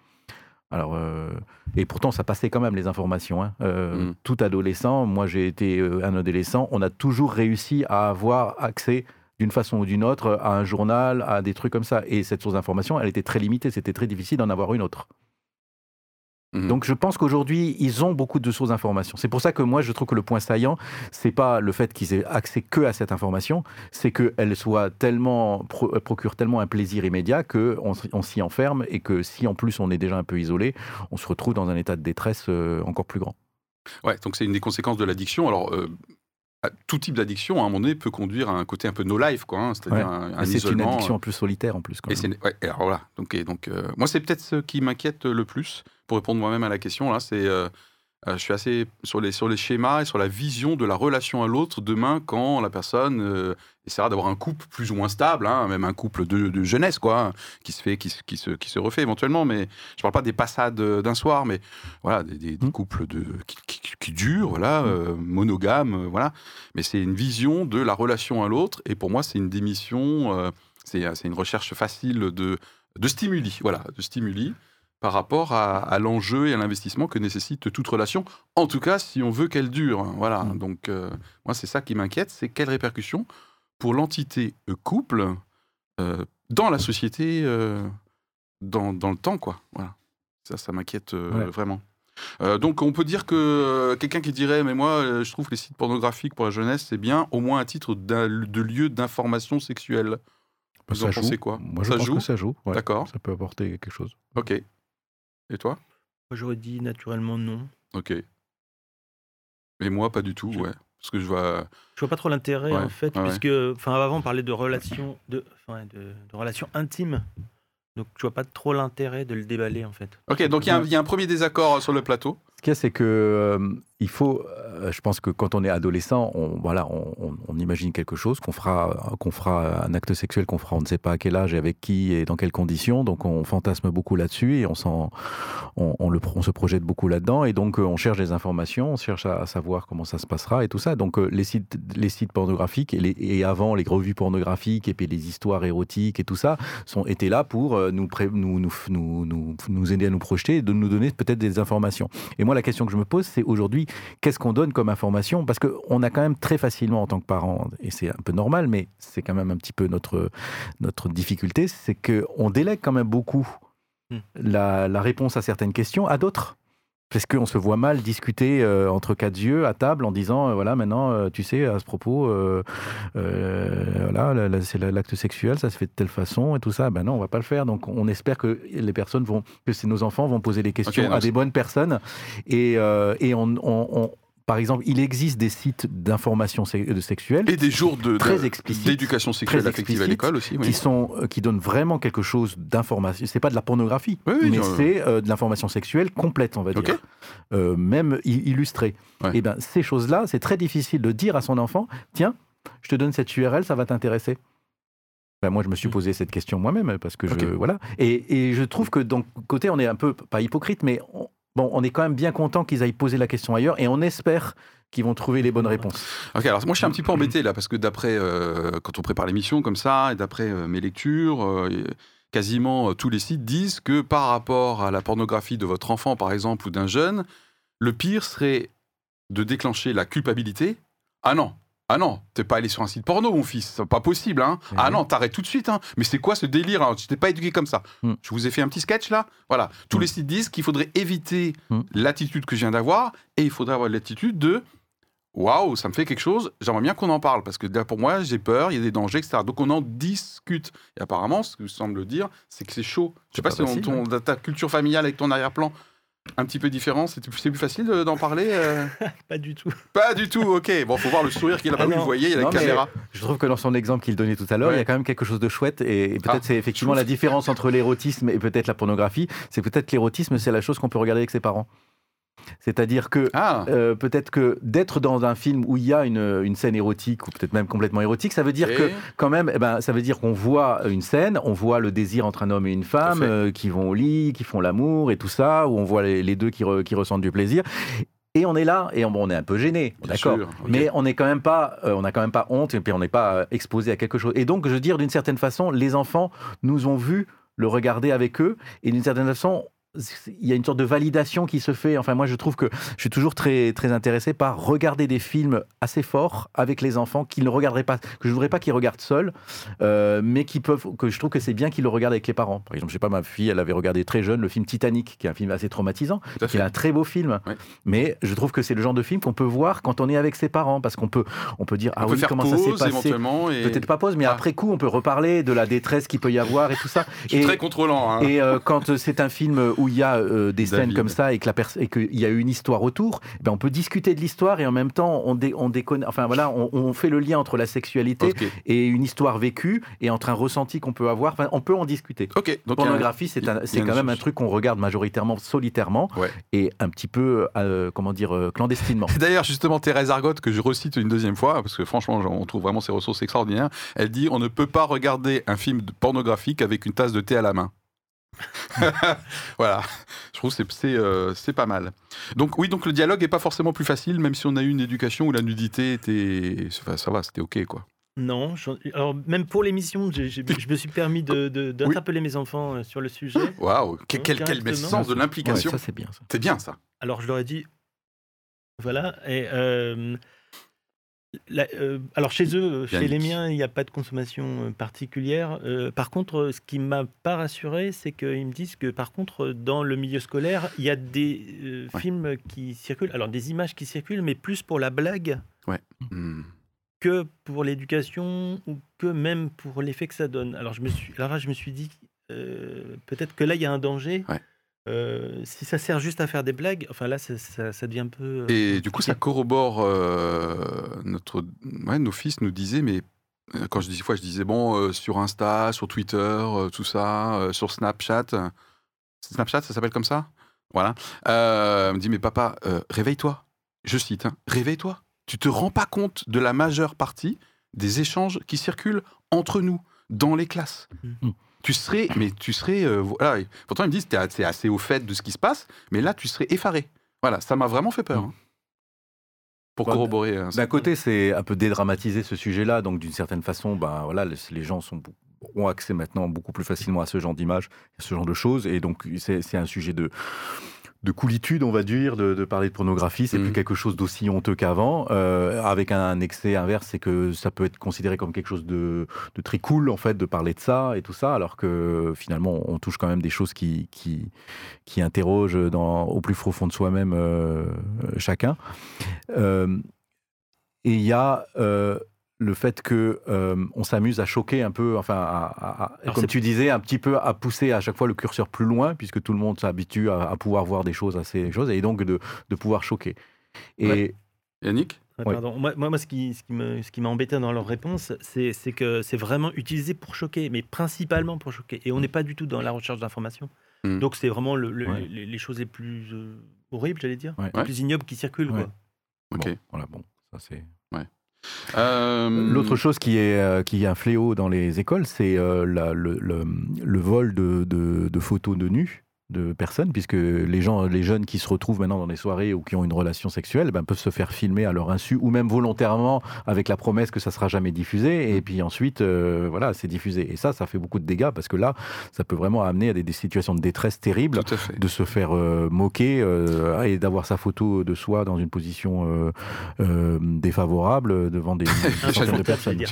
Speaker 3: Alors, euh, et pourtant, ça passait quand même les informations. hein. Euh,
Speaker 2: Mm.
Speaker 3: Tout adolescent, moi j'ai été un adolescent, on a toujours réussi à avoir accès d'une façon ou d'une autre à un journal, à des trucs comme ça. Et cette source d'information, elle était très limitée. C'était très difficile d'en avoir une autre.
Speaker 2: Mhm.
Speaker 3: Donc je pense qu'aujourd'hui, ils ont beaucoup de sources d'informations. C'est pour ça que moi, je trouve que le point saillant, c'est pas le fait qu'ils aient accès que à cette information, c'est qu'elle soit tellement, pro- procure tellement un plaisir immédiat qu'on on s'y enferme et que si en plus on est déjà un peu isolé, on se retrouve dans un état de détresse euh, encore plus grand.
Speaker 2: Ouais, donc c'est une des conséquences de l'addiction. Alors, euh, tout type d'addiction, à un moment donné, peut conduire à un côté un peu no life, quoi. hein, C'est-à-dire
Speaker 3: Ouais.
Speaker 2: un, un
Speaker 3: Mais c'est une addiction en plus solitaire en plus. quand même.
Speaker 2: ouais, alors voilà. Donc, et donc euh, moi, c'est peut-être ce qui m'inquiète le plus pour répondre moi-même à la question. Là, c'est euh, euh, je suis assez sur les sur les schémas et sur la vision de la relation à l'autre demain quand la personne euh, essaiera d'avoir un couple plus ou moins stable, hein, même un couple de, de jeunesse, quoi, qui se fait, qui, se- qui se qui se refait éventuellement. Mais je parle pas des passades euh, d'un soir, mais voilà, des, des- des
Speaker 3: Mm.
Speaker 2: couples de qui, qui- qui durent, voilà, euh, monogames, euh, voilà. Mais c'est une vision de la relation à l'autre, et pour moi, c'est une démission. euh, c'est c'est une recherche facile de, de stimuli, voilà, de stimuli par rapport à, à l'enjeu et à l'investissement que nécessite toute relation. En tout cas, si on veut qu'elle dure, voilà.
Speaker 3: Mm.
Speaker 2: Donc, euh, moi, c'est ça qui m'inquiète, c'est quelles répercussions pour l'entité euh, couple euh, dans la société, euh, dans, dans le temps, quoi. Voilà. Ça, ça m'inquiète
Speaker 3: Ouais.
Speaker 2: vraiment. Euh, donc, on peut dire que euh, quelqu'un qui dirait, mais moi, euh, je trouve que les sites pornographiques pour la jeunesse, c'est bien, au moins à titre de lieu d'information sexuelle. Vous en
Speaker 3: Ça
Speaker 2: pensez
Speaker 3: joue.
Speaker 2: quoi?
Speaker 3: Moi, je
Speaker 2: Ça
Speaker 3: pense
Speaker 2: joue?
Speaker 3: que ça joue. ouais.
Speaker 2: D'accord.
Speaker 3: Ça peut apporter quelque chose.
Speaker 2: Ok. Et toi?
Speaker 4: Moi, j'aurais dit naturellement non.
Speaker 2: Ok. Et moi, pas du tout,
Speaker 4: Je-
Speaker 2: ouais. Parce que je vois.
Speaker 4: Je vois pas trop l'intérêt
Speaker 2: Ouais,
Speaker 4: en fait,
Speaker 2: ouais,
Speaker 4: puisque enfin avant on parlait de relations de, de, de relations intimes, donc je vois pas trop l'intérêt de le déballer en fait.
Speaker 2: Ok, donc y, il y a un premier désaccord sur le plateau.
Speaker 3: C'est que euh, il faut. euh, je pense que quand on est adolescent, on, voilà, on, imagine quelque chose, qu'on fera, qu'on fera un acte sexuel, qu'on fera, on ne sait pas à quel âge et avec qui et dans quelles conditions. Donc, on fantasme beaucoup là-dessus et on, s'en- on, le, on se projette beaucoup là-dedans. Et donc, euh, on cherche des informations, on cherche à, savoir comment ça se passera et tout ça. Donc, les sites, les sites pornographiques et, avant les revues pornographiques et puis les histoires érotiques et tout ça sont étaient là pour nous, pré- nous, nous, nous, nous aider à nous projeter et de nous donner peut-être des informations. Et moi, la question que je me pose, c'est aujourd'hui, qu'est-ce qu'on donne comme information? Parce qu'on a quand même très facilement, en tant que parent, et c'est un peu normal, mais c'est quand même un petit peu notre, notre difficulté, c'est qu'on délègue quand même beaucoup
Speaker 4: Hmm.
Speaker 3: la, la réponse à certaines questions à d'autres. Parce qu'on se voit mal discuter euh, entre quatre yeux à table en disant euh, voilà maintenant euh, tu sais à ce propos voilà c'est la- l'acte sexuel ça se fait de telle façon et tout ça. Ben non on va pas le faire. Donc on espère que les personnes vont que c'est nos enfants vont poser les questions à des bonnes personnes et, et on, on- on- par exemple il existe des sites d'information de sexuelle
Speaker 2: Et des jours de,
Speaker 3: Très
Speaker 2: d'éducation sexuelle
Speaker 3: très
Speaker 2: affective à l'école aussi. Oui.
Speaker 3: qui sont euh, qui donnent vraiment quelque chose d'information. C'est pas de la pornographie,
Speaker 2: Oui, oui,
Speaker 3: mais c'est euh, de l'information sexuelle complète, on va dire. Euh, même i- illustrée.
Speaker 2: Ouais.
Speaker 3: Et ben ces choses-là, c'est très difficile de dire à son enfant, tiens, je te donne cette URL, ça va t'intéresser. Ben, moi, je me suis
Speaker 4: Mm.
Speaker 3: posé cette question moi-même parce que je voilà. Et, et je trouve que donc côté, on est un peu pas hypocrite, mais on, bon, on est quand même bien content qu'ils aillent poser la question ailleurs et on espère qu'ils vont trouver les bonnes réponses.
Speaker 2: Ok, alors moi je suis un petit peu embêté là, parce que d'après, euh, quand on prépare l'émission comme ça, et d'après euh, mes lectures, euh, quasiment tous les sites disent que par rapport à la pornographie de votre enfant, par exemple, ou d'un jeune, le pire serait de déclencher la culpabilité. Ah non, ah non, t'es pas allé sur un site porno, mon fils, c'est pas possible, hein.
Speaker 3: Eh
Speaker 2: Ah non, t'arrêtes tout de suite, hein. Mais c'est quoi ce délire hein? Tu t'es pas éduqué comme ça.
Speaker 3: Hmm.
Speaker 2: Je vous ai fait un petit sketch là. Voilà, tous
Speaker 3: Hmm.
Speaker 2: les sites disent qu'il faudrait éviter
Speaker 3: Hmm.
Speaker 2: l'attitude que je viens d'avoir et il faudrait avoir l'attitude de waouh, ça me fait quelque chose, j'aimerais bien qu'on en parle, parce que là, pour moi, j'ai peur, il y a des dangers, etc. Donc on en discute. Et apparemment, ce que semble dire, c'est que c'est chaud. Je sais pas,
Speaker 3: pas
Speaker 2: si ton, dans ta culture familiale avec ton arrière-plan, un petit peu différent, c'est plus facile de- d'en parler euh
Speaker 4: Pas du tout.
Speaker 2: Pas du tout, ok. Bon, faut voir le sourire qu'il a
Speaker 4: Ah
Speaker 2: pas
Speaker 4: non.
Speaker 2: vous voyez, il y a la
Speaker 3: Non,
Speaker 2: caméra.
Speaker 3: Je trouve que dans son exemple qu'il donnait tout à l'heure,
Speaker 2: Ouais.
Speaker 3: il y a quand même quelque chose de chouette et, et peut-être
Speaker 2: Ah,
Speaker 3: c'est effectivement la différence entre l'érotisme et peut-être la pornographie. C'est peut-être l'érotisme, c'est la chose qu'on peut regarder avec ses parents. C'est-à-dire que
Speaker 2: Ah,
Speaker 3: euh, peut-être que d'être dans un film où il y a une, une scène érotique ou peut-être même complètement érotique, ça veut dire que quand même, eh ben, ça veut dire qu'on voit une scène, on voit le désir entre un homme et une femme euh, qui vont au lit, qui font l'amour et tout ça, où on voit les, les deux qui, re- qui ressentent du plaisir. Et on est là et on, bon, on est un peu gêné, d'accord. Mais on n'est quand même pas, euh, on n'a quand même pas honte et puis on n'est pas exposé à quelque chose. Et donc, je veux dire, d'une certaine façon, les enfants nous ont vus le regarder avec eux et d'une certaine façon, il y a une sorte de validation qui se fait. Enfin, moi, je trouve que je suis toujours très, très intéressé par regarder des films assez forts avec les enfants qu'ils ne regarderaient pas, que je ne voudrais pas qu'ils regardent seuls, euh, mais qui peuvent, que je trouve que c'est bien qu'ils le regardent avec les parents. Par exemple, je sais pas, ma fille, elle avait regardé très jeune le film Titanic, qui est un film assez traumatisant, qui est un très beau film. Mais je trouve que c'est le genre de film qu'on peut voir quand on est avec ses parents, parce qu'on peut, on peut dire,
Speaker 2: On
Speaker 3: ah
Speaker 2: peut
Speaker 3: oui,
Speaker 2: faire
Speaker 3: comment
Speaker 2: pause
Speaker 3: ça s'est passé.
Speaker 2: Et...
Speaker 3: Peut-être pas pause, mais
Speaker 2: Ah.
Speaker 3: après coup, on peut reparler de la détresse qu'il peut y avoir et tout ça.
Speaker 2: Je suis
Speaker 3: Et-
Speaker 2: très contrôlant. hein.
Speaker 3: et euh, quand c'est un film où il y a euh, des scènes comme ça et qu'il y a une histoire autour, eh ben on peut discuter de l'histoire et en même temps on, dé- on déconne. Enfin voilà, on, on fait le lien entre la sexualité et une histoire vécue et entre un ressenti qu'on peut avoir. Enfin, on peut en discuter.
Speaker 2: Ok, donc
Speaker 3: Pornographie, c'est quand même un truc qu'on regarde majoritairement solitairement
Speaker 2: Ouais.
Speaker 3: et un petit peu, euh, comment dire, euh, clandestinement.
Speaker 2: D'ailleurs, justement, Thérèse Argot, que je recite une deuxième fois, parce que franchement, on trouve vraiment ses ressources extraordinaires, elle dit on ne peut pas regarder un film pornographique avec une tasse de thé à la main. voilà, je trouve que c'est- c'est euh, c'est pas mal. Donc oui, donc le dialogue est pas forcément plus facile, même si on a eu une éducation où la nudité était... enfin, ça va, c'était ok, quoi.
Speaker 4: Non, alors même pour l'émission, je me suis permis de- de- d'interpeller mes enfants euh, sur le sujet.
Speaker 2: Waouh, quel, quel
Speaker 4: directement.
Speaker 2: sens de
Speaker 3: Ouais,
Speaker 2: l'implication.
Speaker 3: ça c'est bien. ça.
Speaker 2: c'est bien ça.
Speaker 4: Alors je leur ai dit, voilà. Et euh, la- euh, alors chez eux, chez les miens, il n'y a pas de consommation euh, particulière. Euh, par contre, ce qui m'a pas rassuré, c'est qu'ils me disent que par contre, dans le milieu scolaire, il y a des euh,
Speaker 2: Ouais.
Speaker 4: films qui circulent, alors des images qui circulent, mais plus pour la blague
Speaker 2: Hmm.
Speaker 4: que pour l'éducation ou que même pour l'effet que ça donne. Alors je me suis, alors là, je me suis dit euh, peut-être que là il y a un danger.
Speaker 2: Ouais.
Speaker 4: Euh, si ça sert juste à faire des blagues, enfin là ça, ça- ça devient un peu. euh,
Speaker 2: Et du coup, ça corrobore euh, notre. Ouais, nos fils nous disaient, mais quand je disais fois, je disais bon, euh, sur Insta, sur Twitter, euh, tout ça, euh, sur Snapchat. Snapchat, ça s'appelle comme ça? Voilà. Euh, me dit, mais papa, euh, réveille-toi. Je cite, hein, réveille-toi. Tu te rends pas compte de la majeure partie des échanges qui circulent entre nous, dans les classes.
Speaker 3: Mhm.
Speaker 2: Tu serais, mais tu serais, euh, voilà. Et Pourtant, ils me disent, t'es assez- assez au fait de ce qui se passe, mais là, tu serais effaré. Voilà, ça m'a vraiment fait peur.
Speaker 3: Mhm.
Speaker 2: hein. Pour
Speaker 3: Bah,
Speaker 2: corroborer. euh, ça.
Speaker 3: D'un côté, c'est un peu dédramatiser ce sujet-là, donc d'une certaine façon, ben voilà, les, gens sont, ont accès maintenant beaucoup plus facilement à ce genre d'images, à ce genre de choses, et donc c'est c'est un sujet de de coolitude, on va dire, de, de parler de pornographie. C'est
Speaker 2: Mhm.
Speaker 3: plus quelque chose d'aussi honteux qu'avant. Euh, avec un, excès inverse, c'est que ça peut être considéré comme quelque chose de, de très cool, en fait, de parler de ça et tout ça, alors que finalement, on touche quand même des choses qui, qui, qui interrogent dans, au plus profond de soi-même euh, chacun. Euh, et il y a le fait que euh, on s'amuse à choquer un peu, enfin, à- à- à-
Speaker 4: Alors
Speaker 3: comme tu disais, un petit peu à pousser à chaque fois le curseur plus loin, puisque tout le monde s'habitue à, à pouvoir voir des choses assez choses, et donc de, de pouvoir choquer. Et
Speaker 2: Ouais. Yannick?
Speaker 4: Ouais, pardon. Moi, moi, moi, ce qui, ce qui me- ce qui m'a embêté dans leur réponse, c'est c'est que c'est vraiment utilisé pour choquer, mais principalement pour choquer. Et on n'est pas du tout dans la recherche d'information.
Speaker 2: Mm.
Speaker 4: Donc c'est vraiment le- le-
Speaker 3: Ouais.
Speaker 4: les, les choses les plus euh, horribles, j'allais dire,
Speaker 3: Ouais.
Speaker 4: les plus ignobles qui circulent.
Speaker 3: Ouais.
Speaker 4: quoi.
Speaker 2: Ok.
Speaker 3: bon, voilà, bon, ça c'est.
Speaker 2: Euh,
Speaker 3: L'autre chose qui est, euh, qui est un fléau dans les écoles, c'est euh, le, vol de photos de nus de personnes, puisque les gens, les jeunes qui se retrouvent maintenant dans des soirées ou qui ont une relation sexuelle, ben, peuvent se faire filmer à leur insu ou même volontairement avec la promesse que ça sera jamais diffusé. Et puis ensuite, euh, voilà, c'est diffusé. Et ça, ça fait beaucoup de dégâts parce que là, ça peut vraiment amener à des, des situations de détresse terribles de se faire euh, moquer euh, et d'avoir sa photo de soi dans une position défavorable devant des, des centaines de
Speaker 4: Inconfortable,
Speaker 3: personnes.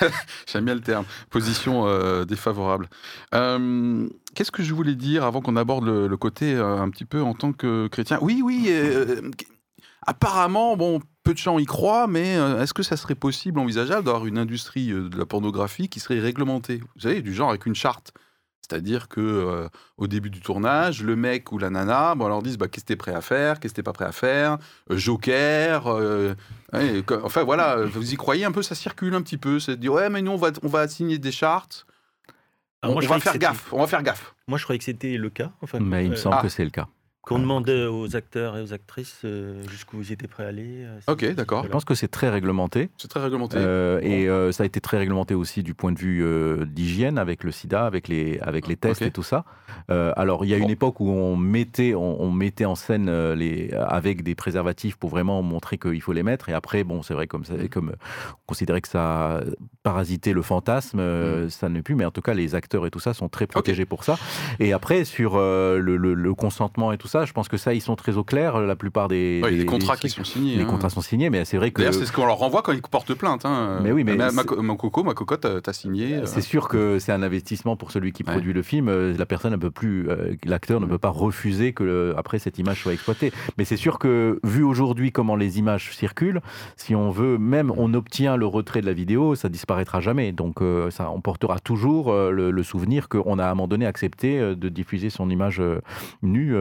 Speaker 2: J'aime bien le terme. Position défavorable. Euh, Qu'est-ce que je voulais dire avant qu'on aborde le, côté euh, un petit peu en tant que chrétien? Oui, oui. euh, apparemment, bon, peu de gens y croient, mais euh, est-ce que ça serait possible, envisageable, d'avoir une industrie euh, de la pornographie qui serait réglementée? Vous savez, du genre avec une charte. C'est-à-dire que euh, au début du tournage, le mec ou la nana, bon, on leur dit bah, qu'est-ce que t'es prêt à faire, qu'est-ce que t'es pas prêt à faire, euh, Joker, euh, enfin voilà, vous y croyez un peu, ça circule un petit peu, c'est de dire ouais mais nous on va on va signer des chartes,
Speaker 4: Alors,
Speaker 2: on,
Speaker 4: moi, je
Speaker 2: on va faire gaffe, on va faire gaffe.
Speaker 4: Moi, je croyais que c'était le cas. Enfin,
Speaker 3: Mais il me
Speaker 4: euh,
Speaker 3: semble
Speaker 2: Ah.
Speaker 3: que c'est le cas.
Speaker 4: Qu'on demandait aux acteurs et aux actrices euh, jusqu'où vous étiez prêts à aller. euh,
Speaker 2: Ok, d'accord.
Speaker 3: Je pense que c'est très réglementé.
Speaker 2: C'est très réglementé.
Speaker 3: Euh, et euh, ça a été très réglementé aussi du point de vue euh, d'hygiène avec le sida, avec les, avec les tests et tout ça. Euh, alors, il y a
Speaker 2: Bon.
Speaker 3: une époque où on mettait, on, on mettait en scène les, avec des préservatifs pour vraiment montrer qu'il faut les mettre. Et après, bon, c'est vrai, comme, ça, comme euh, on considérait que ça parasitait le fantasme, euh, ça n'est plus. Mais en tout cas, les acteurs et tout ça sont très protégés pour ça. Et après, sur euh, le, le- le consentement et tout ça, je pense que ça, ils sont très au clair, la plupart des.
Speaker 2: Ouais,
Speaker 3: des
Speaker 2: contrats
Speaker 3: des
Speaker 2: qui sont signés.
Speaker 3: Les
Speaker 2: hein.
Speaker 3: contrats sont signés, mais c'est vrai que.
Speaker 2: D'ailleurs, c'est ce qu'on leur renvoie quand ils portent plainte. hein.
Speaker 3: Mais oui, mais
Speaker 2: ma, co- mon coco, ma cocotte, t'as t'as signé. euh,
Speaker 3: C'est sûr que c'est un investissement pour celui qui
Speaker 2: Ouais.
Speaker 3: produit le film. Euh, La personne ne peut plus, euh, l'acteur ne peut pas refuser que le- après cette image soit exploitée. Mais c'est sûr que vu aujourd'hui comment les images circulent, si on veut, même on obtient le retrait de la vidéo, ça disparaîtra jamais. Donc euh, ça, on portera toujours euh, le, le souvenir qu'on a à un moment donné accepté euh, de diffuser son image nue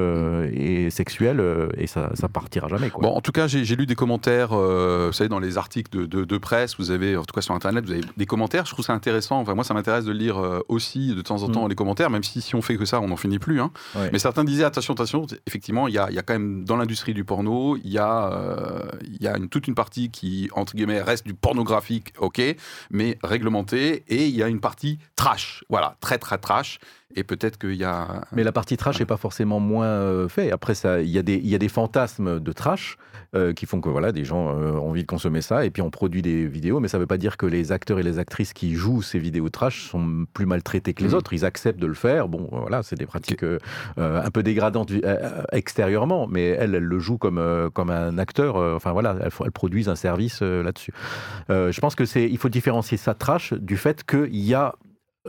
Speaker 3: et sexuelle et ça, ça partira jamais. Quoi.
Speaker 2: Bon, en tout cas, j'ai lu des commentaires, vous savez, dans les articles de, de- de presse, vous avez, en tout cas sur Internet, vous avez des commentaires. Je trouve ça intéressant. Enfin, moi, ça m'intéresse de lire aussi de temps en temps
Speaker 3: Mm.
Speaker 2: les commentaires, même si si on fait que ça, on n'en finit plus. hein.
Speaker 3: Ouais.
Speaker 2: Mais certains disaient, attention, attention, effectivement, il y a, y a quand même, dans l'industrie du porno, il y a, il y a une, toute une partie qui, entre guillemets, reste du pornographique, ok, mais réglementé, et il y a une partie trash, voilà, très, très trash. Et peut-être qu'il y a...
Speaker 3: Mais la partie trash n'est pas forcément moins euh, fait. Après, il y, a des- il y a des fantasmes de trash euh, qui font que voilà, des gens euh, ont envie de consommer ça et puis on produit des vidéos. Mais ça ne veut pas dire que les acteurs et les actrices qui jouent ces vidéos trash sont plus maltraités que les
Speaker 2: Mhm.
Speaker 3: autres. Ils acceptent de le faire. Bon, voilà, c'est des pratiques un peu dégradantes extérieurement, mais elles, elles le jouent comme, comme un acteur. enfin voilà, elles, elles produisent un service là-dessus. Je pense que c'est, il faut différencier ça trash du fait qu'il y a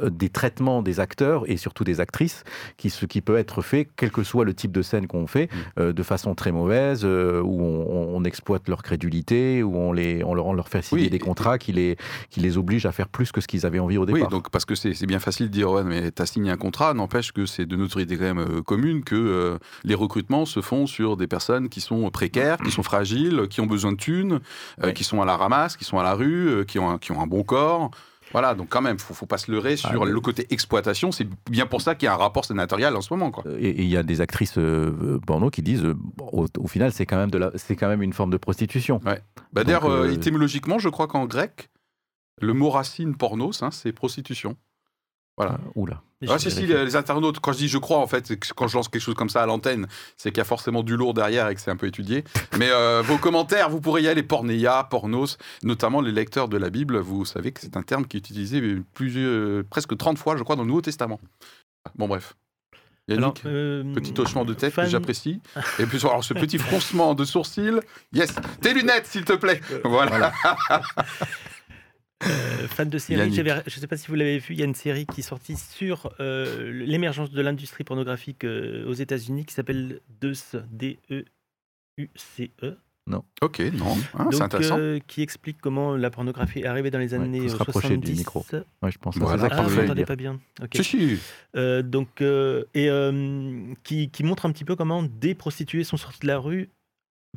Speaker 3: des traitements des acteurs et surtout des actrices qui, ce qui peut être fait, quel que soit le type de scène qu'on fait,
Speaker 2: Mm.
Speaker 3: euh, de façon très mauvaise, euh, où on, on exploite leur crédulité, où on, les, on, leur, on leur fait signer
Speaker 2: Oui,
Speaker 3: des
Speaker 2: et-
Speaker 3: contrats qui les, qui les obligent à faire plus que ce qu'ils avaient envie au
Speaker 2: Oui,
Speaker 3: départ.
Speaker 2: donc parce que c'est bien facile de dire ouais mais t'as signé un contrat, n'empêche que c'est de notoriété quand même euh, commune que euh, les recrutements se font sur des personnes qui sont précaires, qui sont fragiles, qui ont besoin de thunes, euh, qui sont à la ramasse, qui sont à la rue, euh, qui ont un, qui ont un bon corps. Voilà, donc quand même, faut, faut pas se leurrer sur
Speaker 3: Ah, mais-
Speaker 2: le côté exploitation. C'est bien pour ça qu'il y a un rapport sénatorial en ce moment, quoi.
Speaker 3: Euh, Et il y a des actrices euh, porno qui disent, euh, au, au final, c'est quand, même de la- c'est quand même une forme de prostitution.
Speaker 2: Bah, D'ailleurs,
Speaker 3: euh,
Speaker 2: euh, étymologiquement, je crois qu'en grec, le mot racine pornos, hein, c'est prostitution. Voilà.
Speaker 3: Oula.
Speaker 2: Ah, si, si, les, les internautes, quand je dis je crois, en fait, quand je lance quelque chose comme ça à l'antenne, c'est qu'il y a forcément du lourd derrière et que c'est un peu étudié. Mais euh, vos commentaires, vous pourrez y aller, pornéia, pornos, notamment les lecteurs de la Bible, vous savez que c'est un terme qui est utilisé plusieurs, presque 30 fois, je crois, dans le Nouveau Testament. Bon, bref. Yannick,
Speaker 4: Alors, euh,
Speaker 2: petit hochement de tête
Speaker 4: fan-
Speaker 2: que j'apprécie. Et puis, alors, ce petit froncement de sourcils. Yes, tes lunettes, s'il te plaît. Voilà.
Speaker 4: Euh, fan de série, je ne sais pas si vous l'avez vu, il y a une série qui est sortie sur euh, l'émergence de l'industrie pornographique euh, aux États-Unis qui s'appelle DEUCE, D-E-U-C-E,
Speaker 2: Ok, non, hein, c'est
Speaker 4: donc,
Speaker 2: intéressant.
Speaker 4: euh, qui explique comment la pornographie est arrivée dans les
Speaker 3: Ouais,
Speaker 4: années
Speaker 3: faut se rapprocher
Speaker 4: 70.
Speaker 3: du micro. Ouais, je pense. que
Speaker 2: Voilà.
Speaker 3: ça
Speaker 4: Ah, vous n'entendez pas bien. Ok.
Speaker 2: Si, si.
Speaker 4: Euh, donc, euh, et euh, qui, qui montre un petit peu comment des prostituées sont sorties de la rue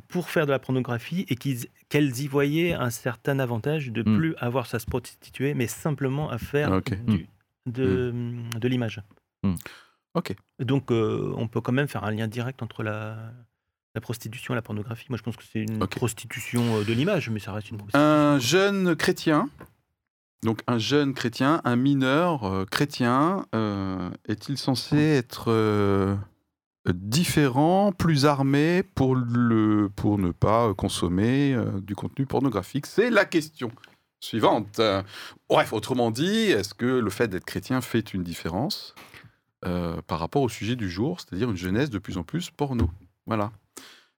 Speaker 4: pour faire de la pornographie et qu'elles y voyaient un certain avantage de
Speaker 3: Mm.
Speaker 4: plus avoir à se prostituer, mais simplement à faire
Speaker 2: Ok.
Speaker 4: du- de, de l'image.
Speaker 3: Mm.
Speaker 2: Ok.
Speaker 4: Donc, euh, on peut quand même faire un lien direct entre la, la prostitution et la pornographie. Moi, je pense que c'est une prostitution euh, de l'image, mais ça reste une prostitution.
Speaker 2: un jeune chrétien, donc un jeune chrétien, un mineur euh, chrétien, euh, est-il censé être euh, différent, plus armé pour, ne pas consommer euh, du contenu pornographique C'est la question suivante. Bref, autrement dit, est-ce que le fait d'être chrétien fait une différence euh, par rapport au sujet du jour, c'est-à-dire une jeunesse de plus en plus porno? Voilà.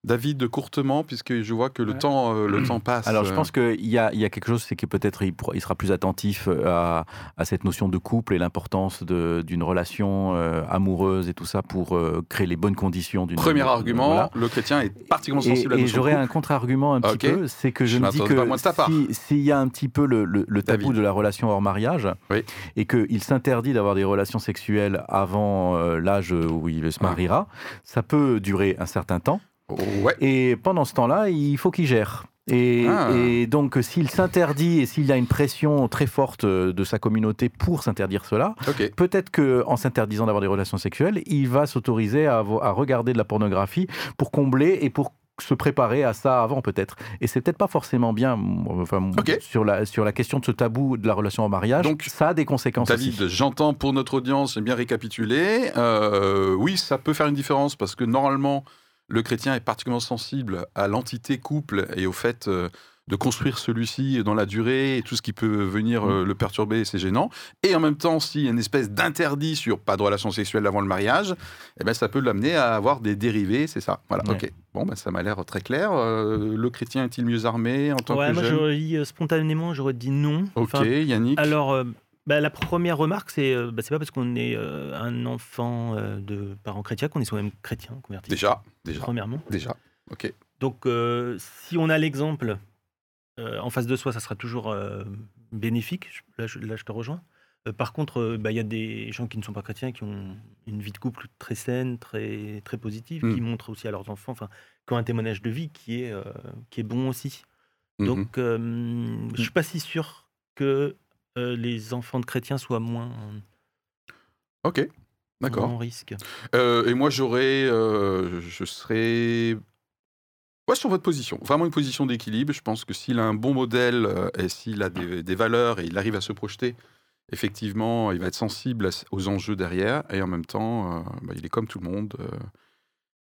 Speaker 2: David, courtement, puisque je vois que le,
Speaker 4: Ouais.
Speaker 2: temps, euh, le temps passe.
Speaker 3: Alors, je
Speaker 2: euh,
Speaker 3: pense qu'il y a, il y a quelque chose, c'est que peut-être il, sera plus attentif euh, à, à cette notion de couple et l'importance de- d'une relation euh, amoureuse et tout ça pour euh, créer les bonnes conditions d'une.
Speaker 2: Premier argument,
Speaker 3: Voilà.
Speaker 2: le chrétien est particulièrement
Speaker 3: Et,
Speaker 2: sensible à la
Speaker 3: et
Speaker 2: notion de
Speaker 3: j'aurais un contre-argument un petit peu, c'est que je,
Speaker 2: Je
Speaker 3: me dis que
Speaker 2: de part.
Speaker 3: si- s'il y a un petit peu le, le- le tabou
Speaker 2: David.
Speaker 3: de la relation hors mariage,
Speaker 2: Oui.
Speaker 3: et qu'il s'interdit d'avoir des relations sexuelles avant euh, l'âge où il se mariera, ça peut durer un certain temps.
Speaker 2: Ouais.
Speaker 3: Et pendant ce temps-là, il faut qu'il gère. Et,
Speaker 2: Ah.
Speaker 3: et donc, s'il s'interdit et s'il y a une pression très forte euh, de sa communauté pour s'interdire cela, peut-être qu'en s'interdisant d'avoir des relations sexuelles, il va s'autoriser à, regarder de la pornographie pour combler et pour se préparer à ça avant peut-être. Et c'est peut-être pas forcément bien enfin, sur, la, sur la question de ce tabou de la relation au mariage.
Speaker 2: Donc,
Speaker 3: ça a des conséquences
Speaker 2: David, j'entends pour notre audience, j'ai bien récapitulé. Euh, oui, ça peut faire une différence parce que normalement, le chrétien est particulièrement sensible à l'entité couple et au fait euh, de construire celui-ci dans la durée et tout ce qui peut venir euh, le perturber, c'est gênant. Et en même temps, s'il y a une espèce d'interdit sur pas de relation sexuelle avant le mariage, eh ben, ça peut l'amener à avoir des dérivés, c'est ça. Voilà,
Speaker 3: Ouais.
Speaker 2: ok. Bon, ben, ça m'a l'air très clair. Euh, le chrétien est-il mieux armé en tant
Speaker 4: Ouais,
Speaker 2: que
Speaker 4: moi,
Speaker 2: jeune?
Speaker 4: euh, spontanément, j'aurais dit non.
Speaker 2: Ok,
Speaker 4: Enfin,
Speaker 2: Yannick.
Speaker 4: alors, euh, bah, la première remarque, c'est euh, bah, c'est pas parce qu'on est euh, un enfant euh, de parents chrétiens qu'on est soi-même chrétien, converti.
Speaker 2: Déjà, déjà,
Speaker 4: Premièrement.
Speaker 2: déjà. Ok.
Speaker 4: Donc, euh, si on a l'exemple en face de soi, ça sera toujours bénéfique. Là je, là, je te rejoins. Par contre, bah, il y a des gens qui ne sont pas chrétiens, qui ont une vie de couple très saine, très, très positive,
Speaker 2: Mm.
Speaker 4: qui montrent aussi à leurs enfants, enfin, qui ont un témoignage de vie qui est, qui est bon aussi.
Speaker 2: Mhm.
Speaker 4: Donc, euh, je suis pas si sûr que les enfants de chrétiens soient moins,
Speaker 2: Ok, d'accord.
Speaker 4: en risque.
Speaker 2: Euh, et moi, j'aurais, euh, je serais, ouais, sur votre position, vraiment une position d'équilibre. Je pense que s'il a un bon modèle euh, et s'il a des, des valeurs et il arrive à se projeter, effectivement, il va être sensible à aux enjeux derrière et en même temps, euh, bah, il est comme tout le monde. euh,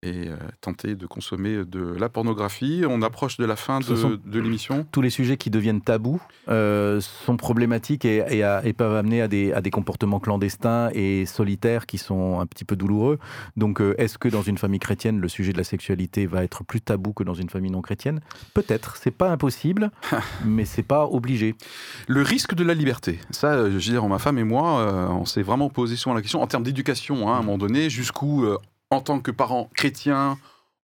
Speaker 2: et euh, tenter de consommer de la pornographie. On approche de la fin de, l'émission.
Speaker 3: Tous les sujets qui deviennent tabous euh, sont problématiques et, et à- et peuvent amener à des, à des comportements clandestins et solitaires qui sont un petit peu douloureux. Donc, euh, est-ce que dans une famille chrétienne, le sujet de la sexualité va être plus tabou que dans une famille non chrétienne? Peut-être. C'est pas impossible, mais c'est pas obligé.
Speaker 2: Le risque de la liberté. Ça, euh, je veux dire, ma femme et moi, euh, on s'est vraiment posé souvent la question en termes d'éducation, hein, à un moment donné, jusqu'où, euh, en tant que parents chrétiens,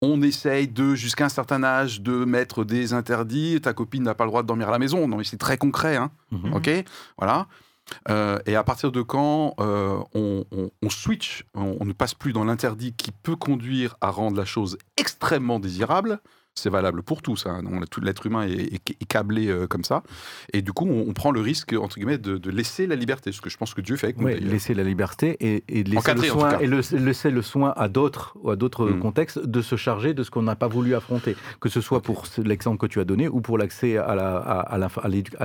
Speaker 2: on essaye de, jusqu'à un certain âge, de mettre des interdits. Ta copine n'a pas le droit de dormir à la maison. Non, mais c'est très concret, hein,
Speaker 3: Mhm.
Speaker 2: ok? Voilà. Euh, et à partir de quand euh, on, on- on switch, on, on ne passe plus dans l'interdit qui peut conduire à rendre la chose extrêmement désirable. C'est valable pour tous. Hein. On a- tout l'être humain est, est- est câblé euh, comme ça. Et du coup, on, on prend le risque, entre guillemets, de, de laisser la liberté. Ce que je pense que Dieu fait avec nous.
Speaker 3: Laisser la liberté et, et laisser, le soin,
Speaker 2: cas.
Speaker 3: et le- laisser le soin à d'autres à d'autres
Speaker 2: Mm.
Speaker 3: contextes de se charger de ce qu'on n'a pas voulu affronter, que ce soit pour l'exemple que tu as donné ou pour l'accès à la-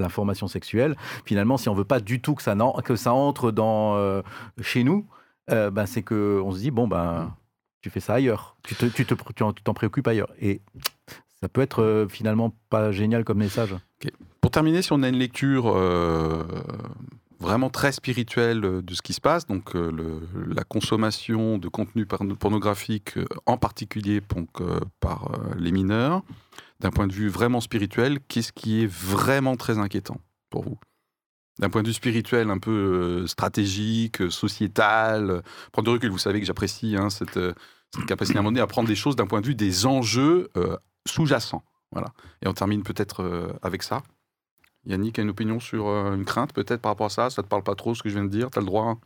Speaker 3: l'information sexuelle. Finalement, si on veut pas du tout que ça, que ça entre dans, euh, chez nous, euh, ben, c'est que on se dit bon ben tu fais ça ailleurs, tu te- tu te tu t'en préoccupes ailleurs et ça peut être euh, finalement pas génial comme message.
Speaker 2: Pour terminer, si on a une lecture euh, vraiment très spirituelle euh, de ce qui se passe, donc la consommation de contenu porno- pornographique, en particulier donc, par les mineurs, d'un point de vue vraiment spirituel, qu'est-ce qui est vraiment très inquiétant pour vous? D'un point de vue spirituel, un peu stratégique, sociétal, prendre du recul. Vous savez que j'apprécie hein, cette, cette capacité à un moment donné à prendre des choses d'un point de vue des enjeux euh, sous-jacents. Voilà. Et on termine peut-être euh, avec ça. Yannick a une opinion sur euh, une crainte peut-être par rapport à ça? Ça te parle pas trop ce que je viens de dire? Tu as le droit hein?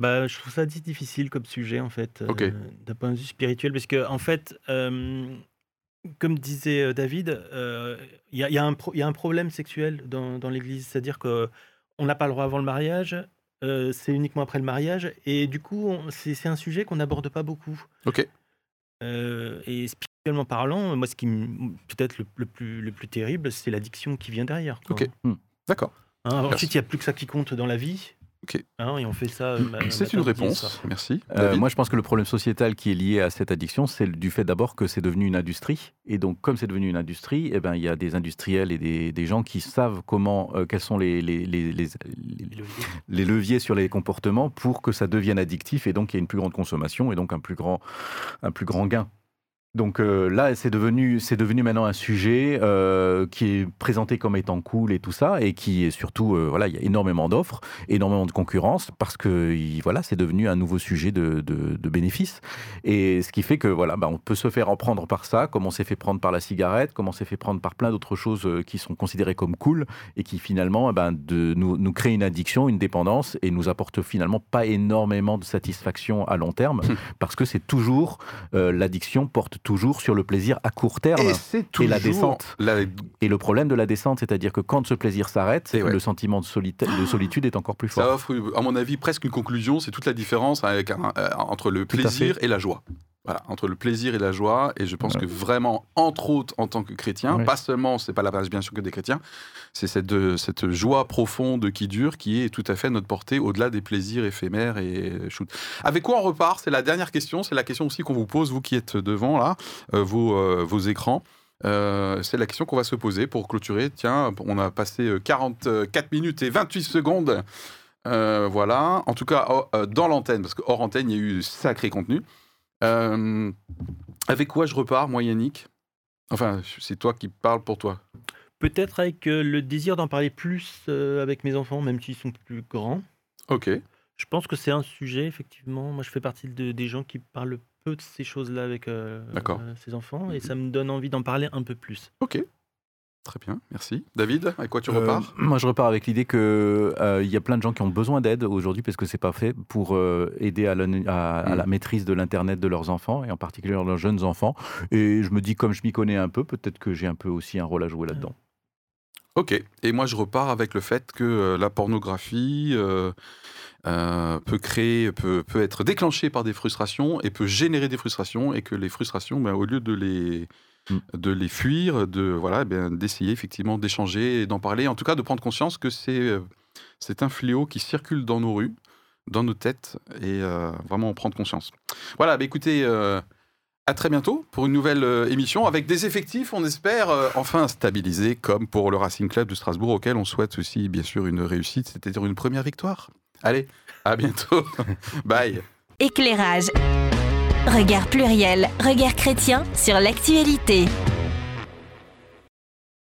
Speaker 4: Bah, je trouve ça di- difficile comme sujet, en fait, d'un point de vue spirituel, parce que, en fait, comme disait David, y, y il y a un problème sexuel dans, dans l'Église, c'est-à-dire que on n'a pas le droit avant le mariage, euh, c'est uniquement après le mariage, et du coup, c'est un sujet qu'on n'aborde pas beaucoup.
Speaker 2: Ok.
Speaker 4: Euh, et spirituellement parlant, moi, ce qui peut-être le, le plus, le plus terrible, c'est l'addiction qui vient derrière. quoi.
Speaker 2: Ok. D'accord.
Speaker 4: Hein, ensuite, il n'y a plus que ça qui compte dans la vie.
Speaker 2: Ok.
Speaker 4: Hein, et on fait ça. ma-
Speaker 2: C'est une réponse. Merci.
Speaker 3: Euh, moi, je pense que le problème sociétal qui est lié à cette addiction, c'est du fait d'abord que c'est devenu une industrie. Et donc, comme c'est devenu une industrie, eh ben, il y a des industriels et des, des gens qui savent comment, euh, quels sont les, les, les, les- les-
Speaker 4: Et le-
Speaker 3: les leviers sur les comportements pour que ça devienne addictif et donc il y a une plus grande consommation et donc un plus grand, un plus grand gain. Donc euh, là, c'est devenu, c'est devenu maintenant un sujet euh, qui est présenté comme étant cool et tout ça, et qui est surtout, euh, voilà, il y a énormément d'offres, énormément de concurrence, parce que il- voilà, c'est devenu un nouveau sujet de, de, de bénéfice. Et ce qui fait que voilà, bah, on peut se faire en prendre par ça, comme on s'est fait prendre par la cigarette, comme on s'est fait prendre par plein d'autres choses qui sont considérées comme cool et qui finalement, eh ben, de, nous, nous créent une addiction, une dépendance et nous apportent finalement pas énormément de satisfaction à long terme, parce que c'est toujours l'addiction porte toujours sur le plaisir à court terme.
Speaker 2: Et
Speaker 3: la descente.
Speaker 2: la-
Speaker 3: Et le problème de la descente, c'est-à-dire que quand ce plaisir s'arrête,
Speaker 2: ouais.
Speaker 3: le sentiment de, solita- de solitude est encore plus
Speaker 2: Ça
Speaker 3: fort.
Speaker 2: offre, à mon avis, presque une conclusion. C'est toute la différence avec un- euh, entre le
Speaker 3: Tout
Speaker 2: plaisir et la joie. Voilà, entre le plaisir et la joie. Et je pense
Speaker 3: Ouais.
Speaker 2: que vraiment, entre autres, en tant que chrétien,
Speaker 3: Ouais.
Speaker 2: pas seulement, c'est pas la base bien sûr que des chrétiens, c'est cette, euh, cette joie profonde qui dure, qui est tout à fait notre portée, au-delà des plaisirs éphémères et shoot. Avec quoi on repart? C'est la dernière question. C'est la question aussi qu'on vous pose, vous qui êtes devant là, euh, vos, euh, vos écrans. Euh, c'est la question qu'on va se poser pour clôturer. Tiens, on a passé euh, 44 minutes et 28 secondes. Voilà. En tout cas, euh, dans l'antenne, parce que hors antenne, il y a eu sacré contenu. Euh, avec quoi je repars, moi, Yannick? Enfin, c'est toi qui parles pour toi.
Speaker 4: Peut-être avec euh, le désir d'en parler plus euh, avec mes enfants, même s'ils sont plus grands.
Speaker 2: Ok.
Speaker 4: Je pense que c'est un sujet, effectivement. Moi, je fais partie de- des gens qui parlent peu de ces choses-là avec ces enfants, et ça me donne envie d'en parler un peu plus.
Speaker 2: Ok. Très bien, merci. David, avec quoi tu
Speaker 3: Euh,
Speaker 2: repars?
Speaker 3: Moi, je repars avec l'idée que euh, il y a plein de gens qui ont besoin d'aide aujourd'hui parce que c'est pas fait pour euh, aider à la, à- à
Speaker 2: Mm.
Speaker 3: la maîtrise de l'internet de leurs enfants et en particulier leurs jeunes enfants. Et je me dis, comme je m'y connais un peu, peut-être que j'ai un peu aussi un rôle à jouer là-dedans.
Speaker 2: Ok. Et moi, je repars avec le fait que euh, la pornographie peut créer, peut, peut être déclenchée par des frustrations et peut générer des frustrations et que les frustrations, ben, au lieu de les
Speaker 3: Mm.
Speaker 2: de les fuir, de voilà, eh bien, d'essayer effectivement d'échanger et d'en parler, en tout cas de prendre conscience que c'est euh, c'est un fléau qui circule dans nos rues, dans nos têtes et euh, vraiment en prendre conscience. Voilà, bah, écoutez. euh, à très bientôt pour une nouvelle euh, émission avec des effectifs, on espère, euh, enfin stabilisés, comme pour le Racing Club de Strasbourg, auquel on souhaite aussi, bien sûr, une réussite, c'est-à-dire une première victoire. Allez, à bientôt. Bye.
Speaker 1: Éclairage. Regard pluriel, regard chrétien sur l'actualité.